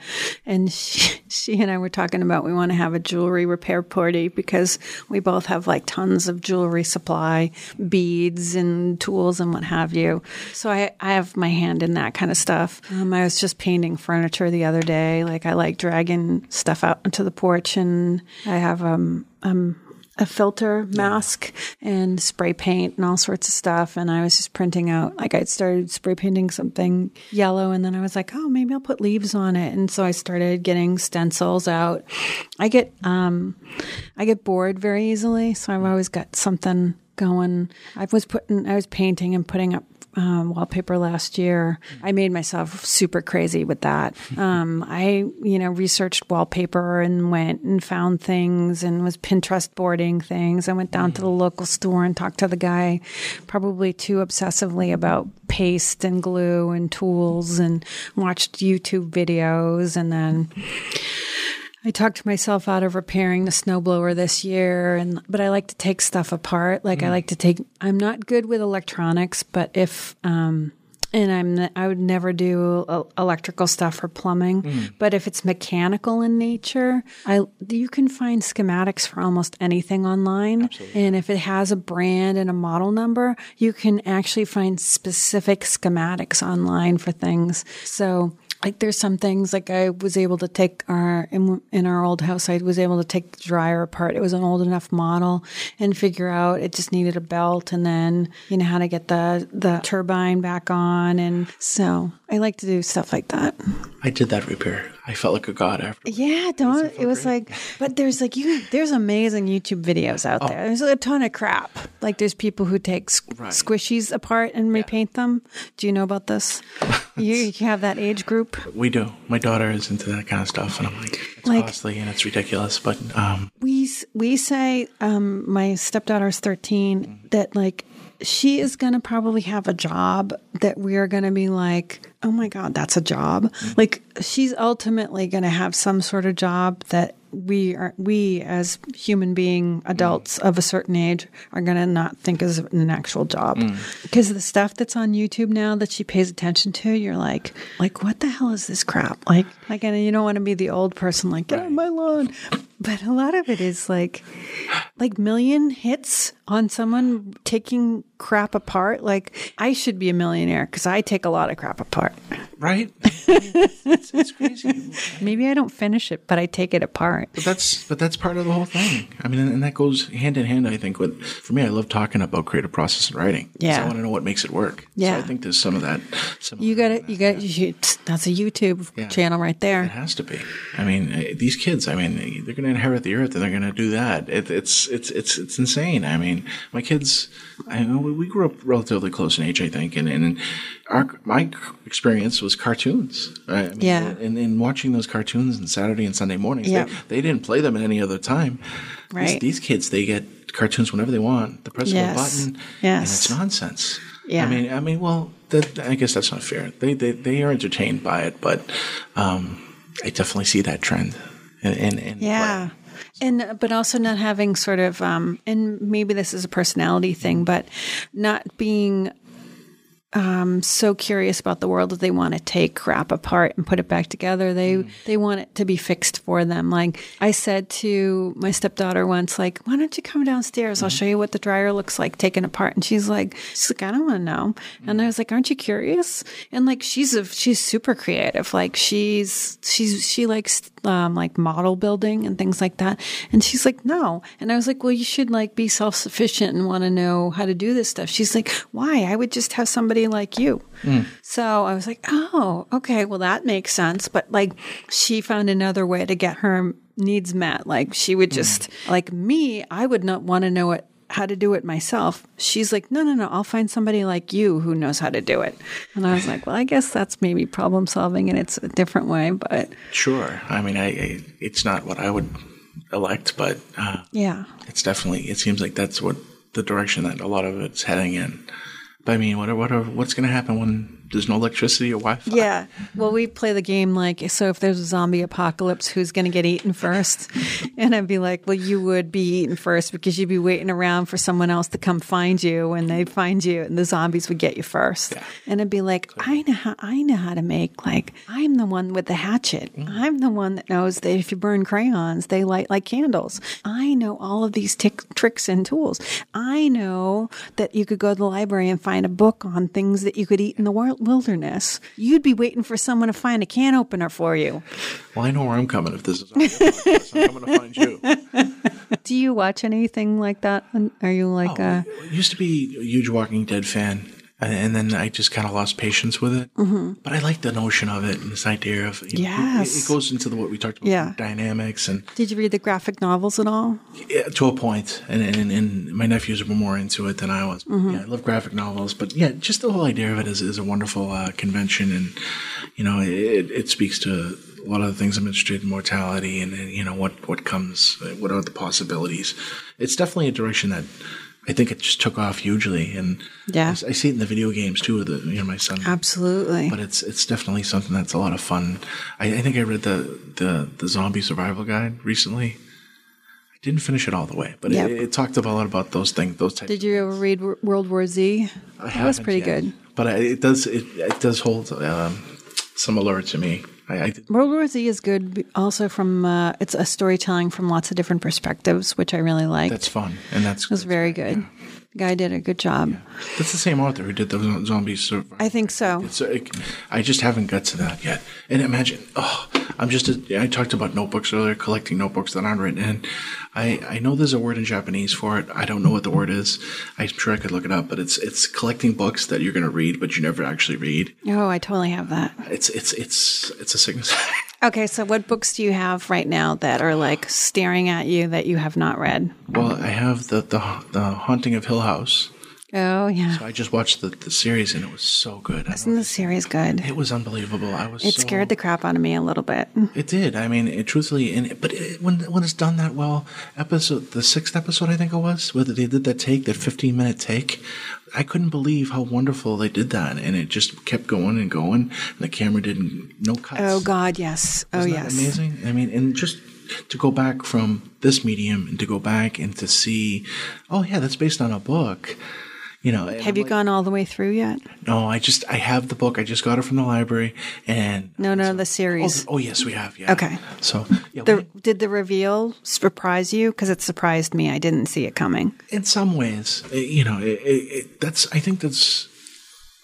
and she, she and I were talking about we want to have a jewelry repair party because we both have like tons of jewelry supply, beads and tools and what have you. So I, I have my hand in that kind of stuff. Um, I was just painting furniture the other day. Like I like dragging stuff out onto the porch, and I have um um a filter mask and spray paint and all sorts of stuff. And I was just printing out, like I started spray painting something yellow and then I was like, oh, maybe I'll put leaves on it. And so I started getting stencils out. I get, um, I get bored very easily. So I've always got something going. I was putting, I was painting and putting up um, wallpaper last year. I made myself super crazy with that. Um, I, you know, researched wallpaper and went and found things and was Pinterest boarding things. I went down to the local store and talked to the guy probably too obsessively about paste and glue and tools and watched YouTube videos and then I talked myself out of repairing the snowblower this year, and but I like to take stuff apart. Like I like to take. I'm not good with electronics, but if um, and I'm I would never do uh, electrical stuff or plumbing. But if it's mechanical in nature, I you can find schematics for almost anything online, and if it has a brand and a model number, you can actually find specific schematics online for things. So like there's some things like I was able to take our in, in our old house I was able to take the dryer apart. It was an old enough model and figure out it just needed a belt and then you know how to get the the turbine back on and so I like to do stuff like that. I did that repair. I felt like a god after. Yeah, don't it was like but there's like you there's amazing YouTube videos out there. There's a ton of crap. Like there's people who take Right. squishies apart and repaint them. Do you know about this? you, you have that age group? We do. My daughter is into that kind of stuff, and I'm like, it's Like- costly and it's ridiculous. But um, we we say um, my stepdaughter's 13 that like she is going to probably have a job that we are going to be like oh my god that's a job. Mm-hmm. Like she's ultimately going to have some sort of job that we are we as human being adults mm-hmm. of a certain age are going to not think is an actual job. Mm. Because the stuff that's on youtube now that she pays attention to you're like like what the hell is this crap? Like like and you don't want to be the old person like get on my lawn. But a lot of it is like like million hits on someone taking crap apart like i should be a millionaire because i take a lot of crap apart right? it's, it's crazy. maybe i don't finish it but i take it apart But that's but that's part of the whole thing. I mean, and that goes hand in hand. I think with for me, I love talking about creative process and writing. Yeah. I want to know what makes it work. Yeah. so I think there's some of that. similar you got it you got you, that's a youtube Yeah. channel right there. It has to be. I mean, eh, these kids. I mean, they're going to inherit the earth, and they're going to do that. It, it's it's it's it's insane. I mean, my kids. I we- grew up relatively close in age, I think, and and our my experience was cartoons. I mean, Yeah. And, and watching those cartoons on Saturday and Sunday mornings, Yeah. they, they didn't play them at any other time. These, Right. these kids, they get cartoons whenever they want. The press of a Yes. button, and Yes. it's nonsense. Yeah. I mean, I mean, well, that, I guess that's not fair. They they they are entertained by it, but um, I definitely see that trend. In, in, in Yeah. play. And but also not having sort of um and maybe this is a personality thing, but not being um so curious about the world that they want to take crap apart and put it back together. They they want it to be fixed for them. Like I said to my stepdaughter once, like, why don't you come downstairs? I'll show you what the dryer looks like taken apart. And she's like, she's like, I don't want to know. And I was like, aren't you curious? And like she's a she's super creative. Like she's she's she likes um, like model building and things like that? And she's like, no. And I was like, well, you should like be self sufficient and want to know how to do this stuff. She's like, why? I would just have somebody like you. So I was like, oh, okay, well, that makes sense. But like, she found another way to get her needs met. Like, she would just, like me, I would not want to know it. How to do it myself. She's like, no, no, no, I'll find somebody like you who knows how to do it. And I was like, well, I guess that's maybe problem solving and it's a different way, but Sure. I mean, I, I it's not what I would elect, but uh, yeah. it's definitely. It seems like that's what the direction that a lot of it's heading in. But I mean, what are, what are, what's going to happen when there's no electricity or Wi-Fi? Yeah. Well, we play the game like so if there's a zombie apocalypse, who's going to get eaten first? And I'd be like, well, you would be eaten first because you'd be waiting around for someone else to come find you and they'd find you and the zombies would get you first. And I'd be like, I know how I know how to make like I'm the one with the hatchet. Mm. I'm the one that knows that if you burn crayons, they light like candles. I know all of these tick tricks and tools. I know that you could go to the library and find a book on things that you could eat in the wil- wilderness. You'd be waiting for someone to find a can opener for you. Well, I know where I'm coming if this is. podcast. I'm coming to find you. Do you watch anything like that? Are you like uh I used to be a huge Walking Dead fan, and, and then I just kind of lost patience with it. Mm-hmm. But I like the notion of it and this idea of you know, Yes. it, it goes into the, what we talked about Yeah. dynamics and did you read the graphic novels at all? yeah, to a point, and, and and my nephews were more into it than I was. Yeah, I love graphic novels, but yeah, just the whole idea of it is, is a wonderful uh, convention, and you know, it, it speaks to a lot of the things I'm interested in, mortality, and, and you know what what comes, what are the possibilities. It's definitely a direction that. I think it just took off hugely, and Yeah. I, I see it in the video games too. With the, you know, my son Absolutely. but it's it's definitely something that's a lot of fun. I, I think I read the, the the zombie survival guide recently. I didn't finish it all the way, but Yep. it, it talked about a lot about those things. Those types. Did you ever read World War Z? I That was pretty yet. good. but it does it, it does hold um, some allure to me. I, I World War Z is good also from uh, it's a storytelling from lots of different perspectives, which I really liked. that's fun, and that's it was very good. The guy did a good job. that's the same author who did the zo- zombie survival. I think so. So it, I just haven't got to that yet. And imagine, oh, I'm just. A, I talked about notebooks earlier, collecting notebooks that aren't written. And I, I know there's a word in Japanese for it. I don't know what the word is. I'm sure I could look it up. But it's it's collecting books that you're going to read, but you never actually read. Oh, I totally have that. It's it's it's it's a sickness. Okay, so what books do you have right now that are like staring at you that you have not read? well, I have the the the Haunting of Hill House. Oh yeah, So I just watched the, the series and it was so good. Isn't the series good? It was unbelievable. I was. It so, scared the crap out of me a little bit. It did. I mean, it truthfully, and but it, when when it's done that well, episode the sixth episode I think it was, where they did that take, that fifteen minute take, I couldn't believe how wonderful they did that, and it just kept going and going. And the camera didn't no cuts. Oh God, yes. Oh Isn't that yes. amazing. I mean, and just to go back from this medium and to go back and to see, oh yeah, that's based on a book. You know, Have I'm you like, gone all the way through yet? No, I just I have the book. I just got it from the library, and No, no, the Oh, series. oh yes, we have. Yeah. Okay. So yeah, The, we- did the reveal surprise you? Because it surprised me. I didn't see it coming. in some ways, you know, it, it, it, that's I think that's.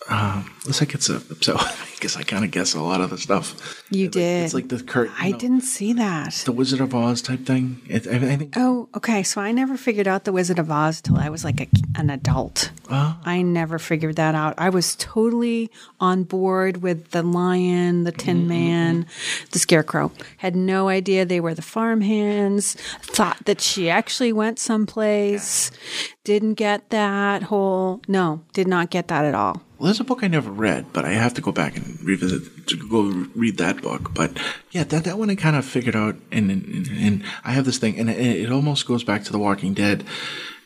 Um, it's like it's a so Guess I kind of guess a lot of the stuff. You It's like- did. It's like the curtain. I didn't see that. The Wizard of Oz type thing. It, I, I think. Oh, okay. So I never figured out the Wizard of Oz till I was like a, an adult. Oh. I never figured that out. I was totally on board with the lion, the Tin mm-hmm, Man, mm-hmm. the Scarecrow. Had no idea they were the farmhands. Thought that she actually went someplace. Didn't get that whole. No, did not get that at all. Well, there's a book I never read, but I have to go back and revisit to go read that book. But yeah, that that one I kind of figured out, and and, and I have this thing, and it, it almost goes back to The Walking Dead.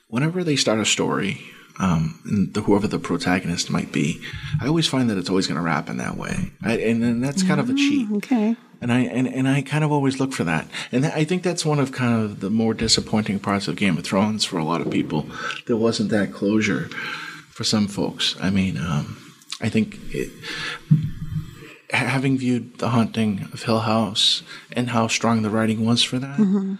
Whenever they start a story, um, and the, whoever the protagonist might be, I always find that it's always going to wrap in that way, I, and, and that's kind of a cheat. Okay. And I and, and I kind of always look for that, and I think that's one of kind of the more disappointing parts of Game of Thrones for a lot of people. There wasn't that closure for some folks. I mean, um, I think it, having viewed The Haunting of Hill House and how strong the writing was for that,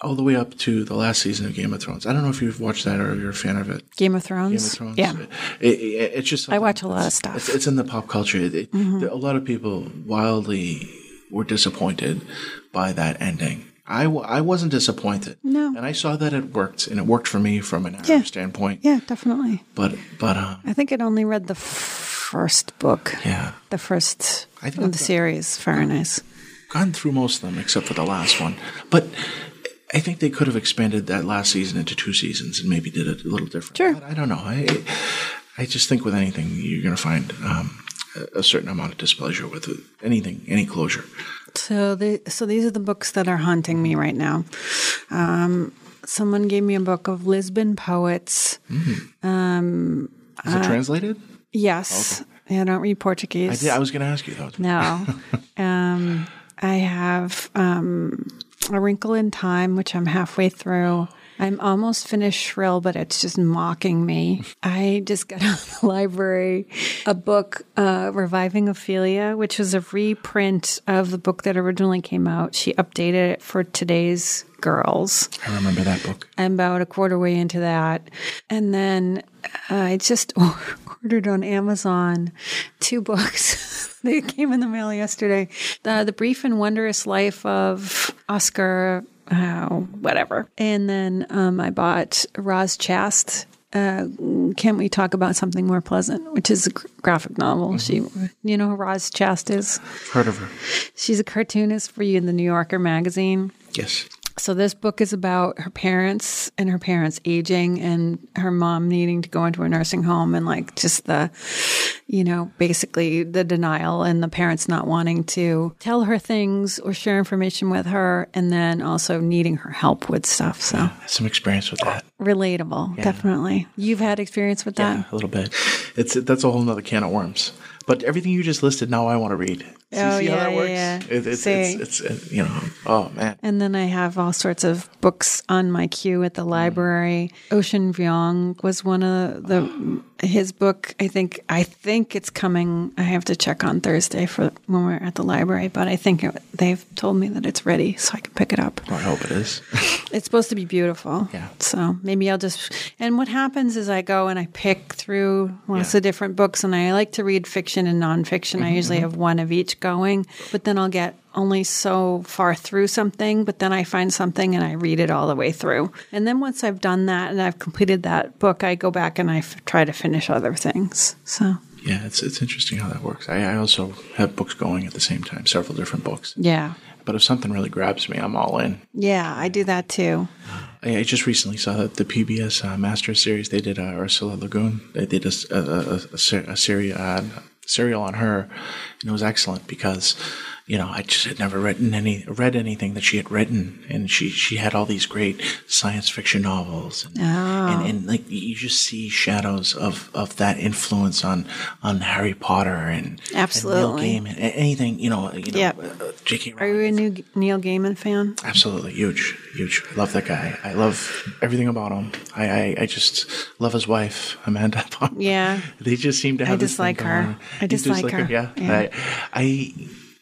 all the way up to the last season of Game of Thrones. I don't know if you've watched that or if you're a fan of it. Game of Thrones. Game of Thrones. Yeah. It, it, it's just. I watch a lot of stuff. It's, it's in the pop culture. Mm-hmm. a lot of people wildly were disappointed by that ending. I, w- I wasn't disappointed. No. And I saw that it worked, and it worked for me from an Yeah. Standpoint. Yeah, definitely. But, but, um, I think I'd only read the f- first book. yeah. The first I think of the got- series, Fahrenheit. gone through most of them except for the last one. But I think they could have expanded that last season into two seasons and maybe did it a little different. Sure. But I don't know. I I just think with anything you're going to find um, a- certain amount of displeasure with it. anything, any closure. So the so these are the books that are haunting me right now. Um, someone gave me a book of Lisbon poets. Is it translated? Yes, I don't read Portuguese. I did. I was going to ask you though. No. um, I have um, A Wrinkle in Time, which I'm halfway through. I'm almost finished Shrill, but it's just mocking me. I just got out of the library a book, uh, Reviving Ophelia, which was a reprint of the book that originally came out. She updated it for today's girls. I remember that book. I'm about a quarter way into that. And then uh, I just ordered on Amazon two books. they came in the mail yesterday. The, the Brief and Wondrous Life of Oscar, oh, whatever. And then um, I bought Roz Chast. Uh, can't we talk about something more pleasant, which is a graphic novel? She, you know who Roz Chast is? Heard of her? She's a cartoonist for you in the New Yorker magazine. Yes. So this book is about her parents and her parents aging and her mom needing to go into a nursing home and like just the you know basically the denial and the parents not wanting to tell her things or share information with her and then also needing her help with stuff. So Some experience with that. relatable, definitely. You've had experience with that? Yeah, a little bit. It's that's a whole nother can of worms. But everything you just listed, now I want to read. See, Oh, see how yeah, that yeah, works? yeah. It, it's, See. it's, it's, you know, oh man. And then I have all sorts of books on my queue at the mm. library. Ocean Vuong was one of the oh. His book. I think I think it's coming. I have to check on Thursday for when we're at the library, but I think it, they've told me that it's ready, so I can pick it up. Oh, I hope it is. It's supposed to be beautiful. Yeah. So maybe I'll just. And what happens is I go and I pick through lots Yeah. of different books, and I like to read fiction and nonfiction. I mm-hmm, usually mm-hmm. have one of each going, but then I'll get only so far through something, but then I find something and I read it all the way through. And then once I've done that and I've completed that book, I go back and I f- try to finish other things. So, yeah, it's it's interesting how that works. I, I also have books going at the same time, several different books. yeah. But if something really grabs me, I'm all in. Yeah, I do that too. I, I just recently saw that the PBS uh, Master Series they did uh, Ursula Le Guin. They did a, a, a, a, ser- a serial uh, serial on her, and it was excellent because you know I just had never written any read anything that she had written, and she she had all these great science fiction novels, and and, and like you just see shadows of, of that influence on on Harry Potter and Absolutely. and Neil Gaiman, anything you know, you know, Yep. uh, J.K. Are you a new Neil Gaiman fan? Absolutely huge, huge. I love that guy. I love everything about him. I, I, I just love his wife, Amanda. Palmer. Yeah. they just seem to have. this dislike her. I You dislike her. Yeah, Yeah. I, I,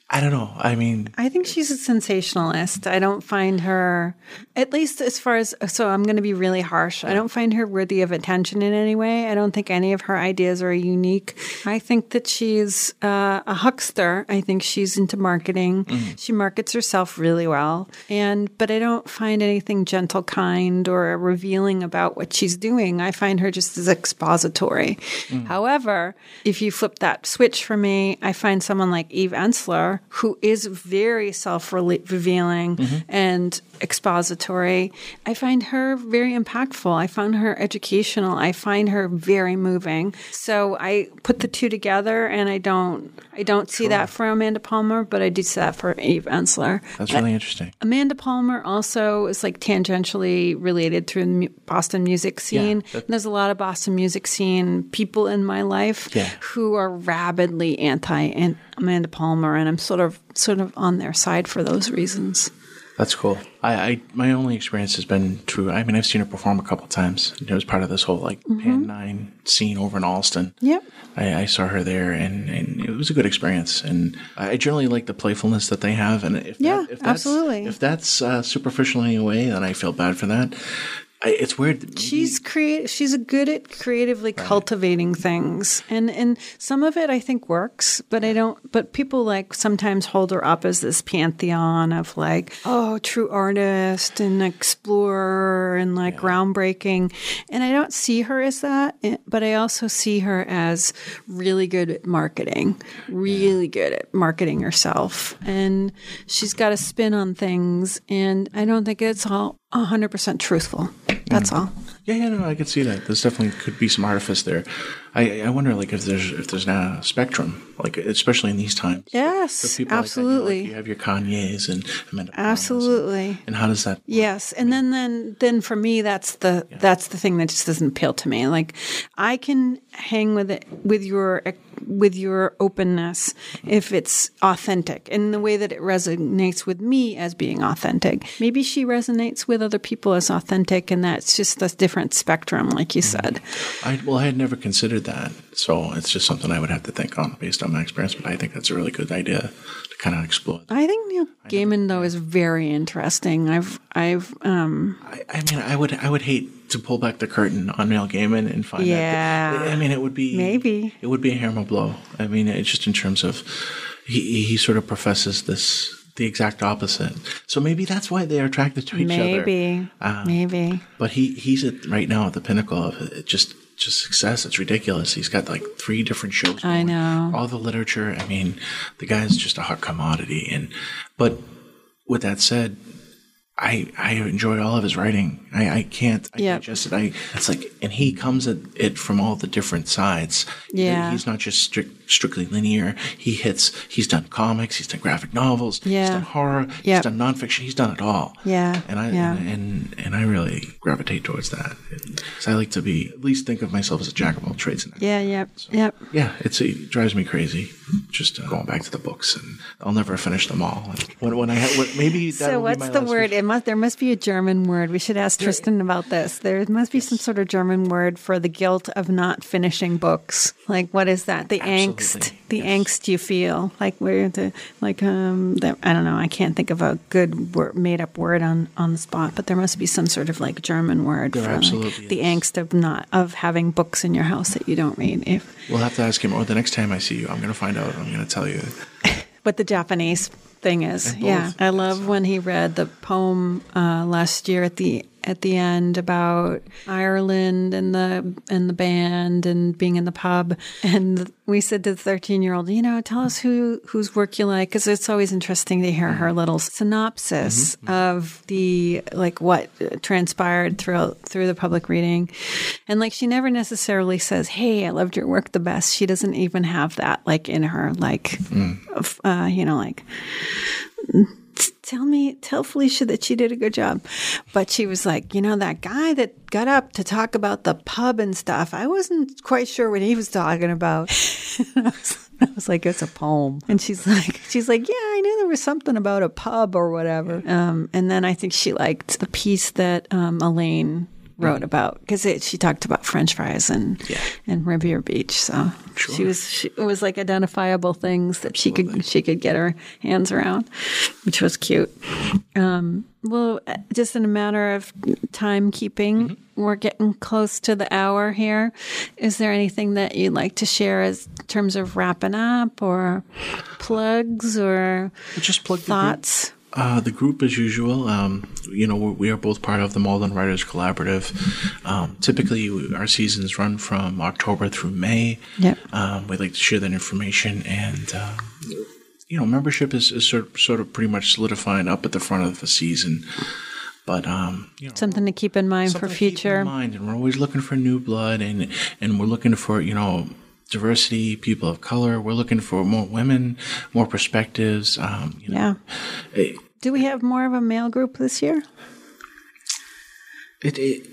I don't know. I mean, I think she's a sensationalist. I don't find her, at least as far as, so I'm going to be really harsh. I don't find her worthy of attention in any way. I don't think any of her ideas are unique. I think that she's uh, a huckster. I think she's into marketing. She markets herself really well. And, but I don't find anything gentle, kind, or revealing about what she's doing. I find her just as expository. However, if you flip that switch for me, I find someone like Eve Ensler, who is very self revealing mm-hmm. and expository. I find her very impactful. I find her educational. I find her very moving. So I put the two together and I don't I don't see that for Amanda Palmer, but I do see that for Eve Ensler. that's uh, really interesting. Amanda Palmer also is like tangentially related to the Boston music scene. that- There's a lot of Boston music scene people in my life Yeah. who are rabidly anti Amanda Palmer, and I'm sort of sort of on their side for those reasons. That's cool. I, I my only experience has been true. I mean, I've seen her perform a couple times. It was part of this whole like Pan Nine scene over in Allston. Mm-hmm. Yep. I, I saw her there, and, and it was a good experience. And I generally like the playfulness that they have. And if Yeah, that, if that's, absolutely. If that's uh, superficial in any way, then I feel bad for that. I, it's weird. maybe- She's create. She's good at creatively cultivating things, and and some of it I think works, but I don't. But people like sometimes hold her up as this pantheon of like, oh, true artist and explorer and like groundbreaking, and I don't see her as that. eh, But I also see her as really good at marketing, really good at marketing herself, and she's got a spin on things, and I don't think it's all hundred percent truthful. That's mm. all. Yeah, yeah, no, I could see that. There's definitely could be some artifice there. I, I wonder, like, if there's if there's now a spectrum, like, especially in these times. Yes, people like you know, like, absolutely. you have your Kanye's and Amanda Absolutely. And, and how does that? Yes, and then then then for me that's the that's the thing that just doesn't appeal to me. Like I can hang with it with your with your openness mm-hmm. if it's authentic in the way that it resonates with me as being authentic. Maybe she resonates with other people as authentic and that's just a different spectrum like you mm-hmm. said. I well, I had never considered that, so it's just something I would have to think on based on my experience. But I think that's a really good idea to kind of explore. I think Neil Gaiman though is very interesting. I've I've um I, I mean, I would I would hate to pull back the curtain on Neil Gaiman and find Yeah. that. I mean, it would be Maybe. it would be a hammer blow. I mean, it's just in terms of he he sort of professes this the exact opposite. So maybe that's why they're attracted to each other. maybe Uh, maybe But he he's at, right now at the pinnacle of it, just just success. It's ridiculous. He's got like three different shows. I know. all the literature. I mean, the guy's just a hot commodity. And but with that said, I I enjoy all of his writing. I, I can't I Yep. digest it. I it's like and he comes at it from all the different sides. Yeah. he's not just strict, strictly linear. He hits. He's done comics. He's done graphic novels. Yeah. he's done horror. Yep. he's done nonfiction. He's done it all. Yeah, and I yeah. and, and and I really gravitate towards that. 'Cause I like to be at least think of myself as a jack of all trades. Yeah, yep, yep. Yeah, it's it drives me crazy. Just uh, going back to the books, and I'll never finish them all. And when, when I ha- when, maybe that So what's the word? Must there must be a German word. We should ask Tristan about this. There must be some sort of German word for the guilt of not finishing books. Like what is that? The angst, Absolutely. the angst you feel. Like where the like um the, I don't know. I can't think of a good word, made up word on on the spot, but there must be some sort of like German word There for like, the angst of not of having books in your house that you don't read. If We'll have to ask him. Or the next time I see you, I'm going to find out. I'm going to tell you. What the Japanese thing is. Yeah, I love when he read the poem uh, last year at the at the end about Ireland and the and the band and being in the pub. And we said to the thirteen year old, you know, tell us who whose work you like, because it's always interesting to hear her mm-hmm. little synopsis mm-hmm. Mm-hmm. of the like what transpired throughout through the public reading. And like she never necessarily says, "Hey, I loved your work the best." She doesn't even have that like in her like mm. of, uh, you know like tell me tell felicia that she did a good job. But she was like you know that guy that got up to talk about the pub and stuff i wasn't quite sure what he was talking about. I, was, like it's a poem. And she's like she's like yeah i knew there was something about a pub or whatever. Um, and then i think she liked the piece that um, elaine wrote about because she talked about French fries and and Revere Beach. So she was she, it was like identifiable things that she could she could get her hands around, which was cute. Um, well, uh, just in a matter of timekeeping, we're getting close to the hour here. Is there anything that you'd like to share as terms of wrapping up or plugs or Just plug thoughts? Uh, the group, as usual, um, you know, we are both part of the Malden Writers Collaborative. Um, typically, we- our seasons run from October through May. Yep. Um, we like to share that information, and um, you know, membership is, is sort of, sort of pretty much solidifying up at the front of the season. But um, you know, Something to keep in mind for something to keep in future. mind, and we're always looking for new blood, and and we're looking for you know diversity, people of color. We're looking for more women, more perspectives. Um, you know, Yeah. Do we have more of a male group this year? it, it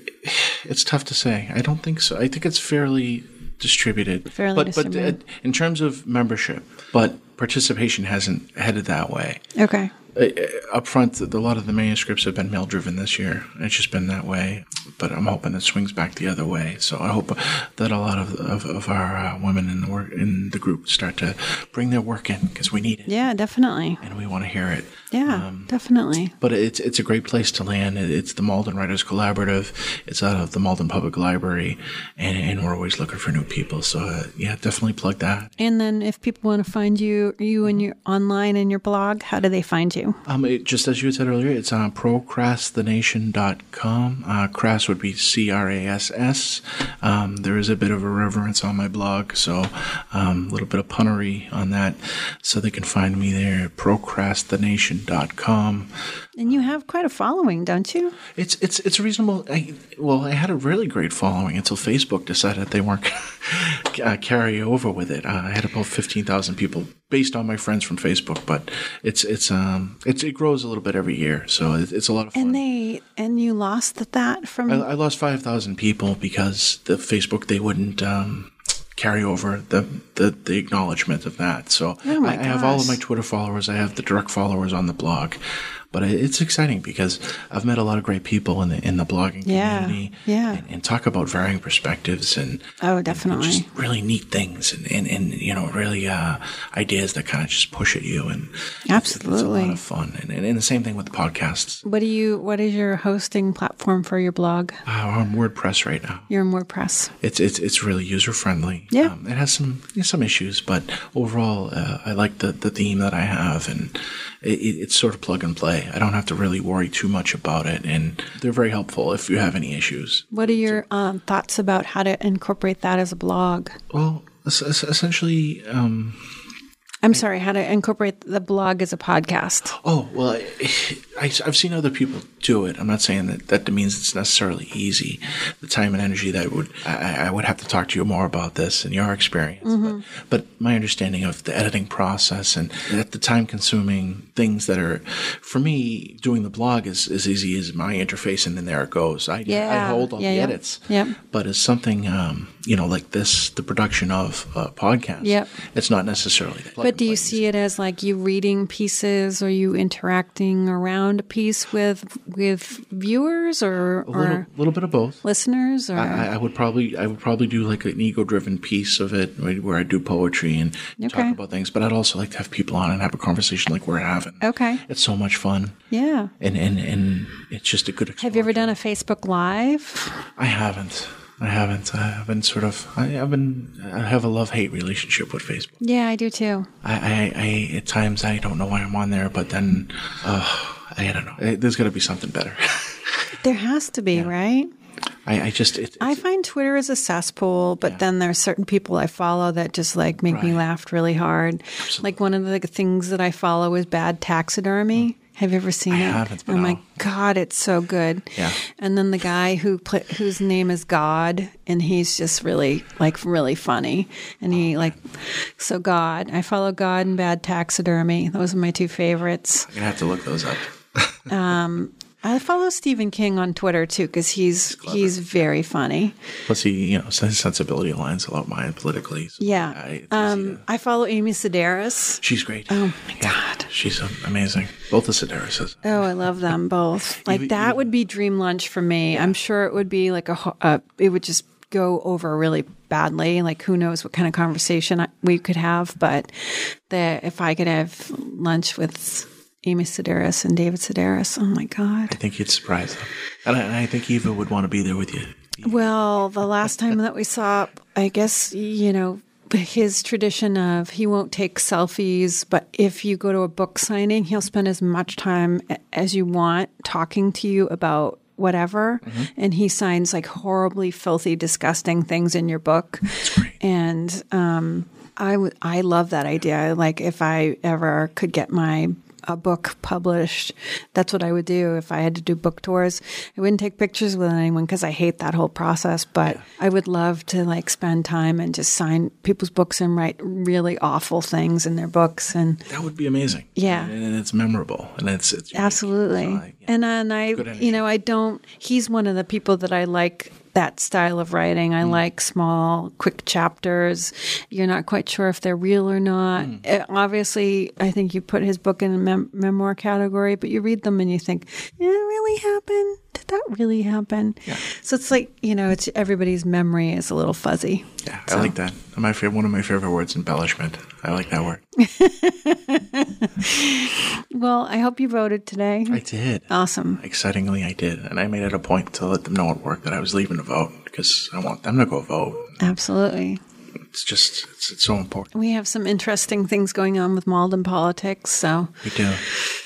it's tough to say. I don't think so. I think it's fairly distributed. Fairly but distributed. but uh, in terms of membership, but participation hasn't headed that way. Okay. Uh, up front, a lot of the manuscripts have been mail driven this year. It's just been that way, but I'm hoping it swings back the other way. So I hope that a lot of of, of our uh, women in the work in the group start to bring their work in because we need it. Yeah, definitely. And we want to hear it. Yeah, um, definitely. But it's it's a great place to land. It's the Malden Writers Collaborative. It's out of the Malden Public Library, and, and we're always looking for new people. So uh, yeah, definitely plug that. And then if people want to find you, you and your online and your blog, how do they find you? Um, it, just as you had said earlier, it's on procrasstination.com. Uh, crass would be C R A S S. Um, there is a bit of irreverence on my blog, so um, a little bit of punnery on that. So they can find me there, at procrasstination.com. And you have quite a following, don't you? It's it's it's reasonable. I, well, I had a really great following until Facebook decided they weren't uh, carry over with it. Uh, I had about fifteen thousand people based on my friends from Facebook, but it's it's um it's, it grows a little bit every year, so it, it's a lot of fun. And they and you lost that from. I, I lost five thousand people because the Facebook they wouldn't. Um, carry over the, the, the acknowledgement of that. So oh I, I have all of my Twitter followers. I have the direct followers on the blog but it's exciting because I've met a lot of great people in the in the blogging yeah, community. Yeah, and, and, talk about varying perspectives and oh, definitely, and just really neat things and and, and you know really uh, ideas that kind of just push at you and absolutely, it's, it's a lot of fun. And, and, and, the same thing with the podcasts. What do you? What is your hosting platform for your blog? Uh, I'm WordPress right now. You're in WordPress. It's it's it's really user friendly. Yeah, um, it has some some issues, but overall, uh, I like the the theme that I have and it, it's sort of plug and play. I don't have to really worry too much about it, and they're very helpful if you have any issues. What are your um, thoughts about how to incorporate that as a blog? Well, essentially. Um, I'm sorry, how to incorporate the blog as a podcast. Oh, well, I, have seen other people do it. I'm not saying that that means it's necessarily easy. The time and energy that would, I, I would have to talk to you more about this and your experience. Mm-hmm. But, but, my understanding of the editing process and the time consuming things that are, for me, doing the blog is as easy as my interface and then there it goes. I, yeah. I hold all yeah, the yeah. edits. Yep. But as something, um, you know, like this, the production of a podcast, yep. it's not necessarily that. But do you see it as like you reading pieces or you interacting around a piece with with viewers or a little, or little bit of both listeners? Or I, I, would probably I would probably do like an ego driven piece of it where I do poetry and okay. talk about things. But I'd also like to have people on and have a conversation like we're having. Okay, it's so much fun. Yeah, and and and it's just a good. Exposure. Have you ever done a Facebook Live? I haven't. I haven't. I've been sort of. I, have been. I have a love hate relationship with Facebook. Yeah, I do too. I, I, I, at times I don't know why I'm on there, but then, uh, I don't know. Eh, there's got to be something better. there has to be, yeah. right? I, I just. It, I find Twitter is a cesspool, but Yeah. then there's certain people I follow that just like make me laugh really hard. Like one of the things that I follow is bad taxidermy. Hmm. Have you ever seen I it? haven't, but oh my I'll- god, it's so good. Yeah. And then the guy who pla whose name is God, and he's just really like really funny. And he oh, like, so God, I follow God and bad taxidermy. Those are my two favorites. I'm gonna have to look those up. I follow Stephen King on Twitter too because he's he's very funny. Plus, he, you know, his sensibility aligns a lot with mine politically. so Yeah. I, Um, I follow Amy Sedaris. she's great. Oh my Yeah, god. she's um, amazing. Both the Sedarises. Oh, I love them both. Like Even- that even- would be dream lunch for me. I'm sure it would be like a. Uh, it would just go over really badly. Like who knows what kind of conversation I, we could have, but the if I could have lunch with Amy Sedaris and David Sedaris, oh my god. I think you'd surprise them, and I, I think Eva would want to be there with you. Well, the last time that we saw, I guess, you know, his tradition of he won't take selfies, but if you go to a book signing, he'll spend as much time as you want talking to you about whatever. And he signs like horribly filthy, disgusting things in your book. And um, I, w- I love that idea. Like, if I ever could get my a book published. That's what I would do if I had to do book tours. I wouldn't take pictures with anyone because I hate that whole process, but I would love to like spend time and just sign people's books and write really awful things in their books and That would be amazing. Yeah. and, and it's memorable, and it's, it's absolutely. So I- yeah. And uh, then I, you know, I don't, he's one of the people that I like that style of writing. I like small, quick chapters. You're not quite sure if they're real or not. Uh, obviously, I think you put his book in a mem- memoir category, but you read them and you think, did it really happen? Did that really happen? Yeah. So it's like, you know, it's everybody's memory is a little fuzzy. Yeah, I like that. My favorite, one of my favorite words, embellishment. I like that word. Well, I hope you voted today. I did. Awesome. Excitingly, I did, and I made it a point to let them know at work that I was leaving to vote because I want them to go vote. Absolutely. It's just it's, it's so important. We have some interesting things going on with Malden politics, so We do.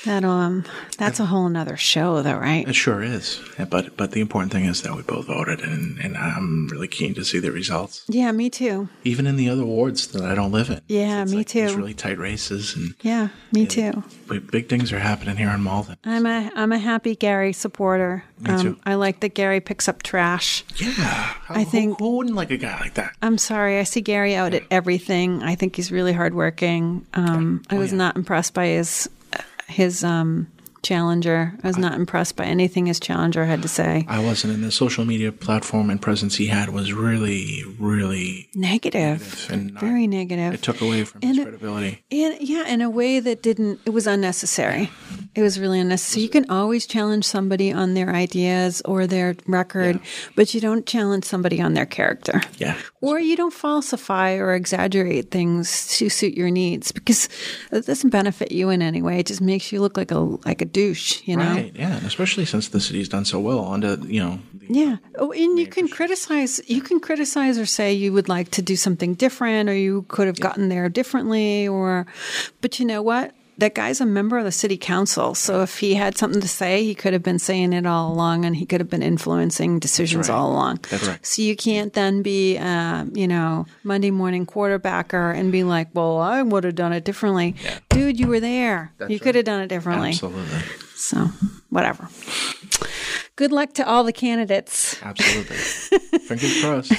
that um that's a whole nother show though, right? It sure is. Yeah, But but the important thing is that we both voted, and, and I'm really keen to see the results. Yeah, me too. Even in the other wards that I don't live in. Yeah, me like too. These really tight races, and Yeah, me too. big, big things are happening here in Malden. I'm a I'm a happy Gary supporter. Me too. I like that Gary picks up trash. Yeah, I who- think- who, wouldn't like a guy like that? I'm sorry, I see Gary out at everything. I think he's really hardworking. Um, I was not impressed by his his um, challenger. I was not impressed by anything his challenger had to say. I wasn't in the social media platform and presence he had was really, really. Negative, and not- very negative. It took away from his And it- credibility. In, yeah, in a way that didn't, it was unnecessary. It was really unnecessary. You can always challenge somebody on their ideas or their record, but you don't challenge somebody on their character. Yeah. Or you don't falsify or exaggerate things to suit your needs because it doesn't benefit you in any way. It just makes you look like a like a douche, you know? Right. Yeah. And especially since the city's done so well under, you know, Yeah. Oh, and you can criticize. You can criticize or say you would like to do something different, or you could have gotten there differently, or. But you know what? That guy's a member of the city council, so if he had something to say, he could have been saying it all along, and he could have been influencing decisions right. all along. That's right. So you can't then be, uh, you know, Monday morning quarterbacker and be like, "Well, I would have done it differently." Dude, you were there. you could have done it differently. absolutely. So, whatever. Good luck to all the candidates. Absolutely. Fingers crossed.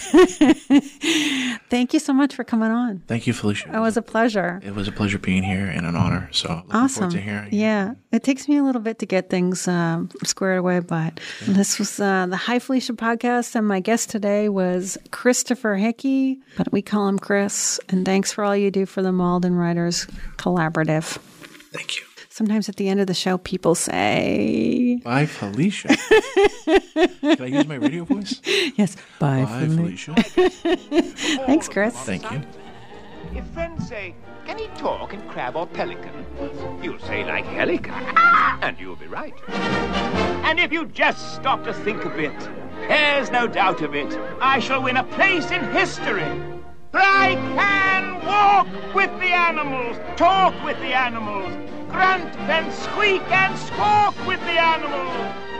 Thank you so much for coming on. Thank you, Felicia. It was a pleasure. It was a pleasure being here and an honor. So looking Awesome. forward to hearing. Yeah. It takes me a little bit to get things um, squared away, but this was uh, the Hi Felicia podcast, and my guest today was Christopher Hickey, but we call him Chris. And thanks for all you do for the Malden Writers Collaborative. Thank you. Sometimes at the end of the show, people say, Bye, Felicia. Can I use my radio voice? Yes, bye. Bye, Felicia. Thanks, Chris. Thank you. If friends say, Can he talk in crab or pelican? You'll say, like Helica. Ah! And you'll be right. And if you just stop to think a bit, there's no doubt of it. I shall win a place in history. For I can walk with the animals, talk with the animals, grunt and squeak and squawk with the animals.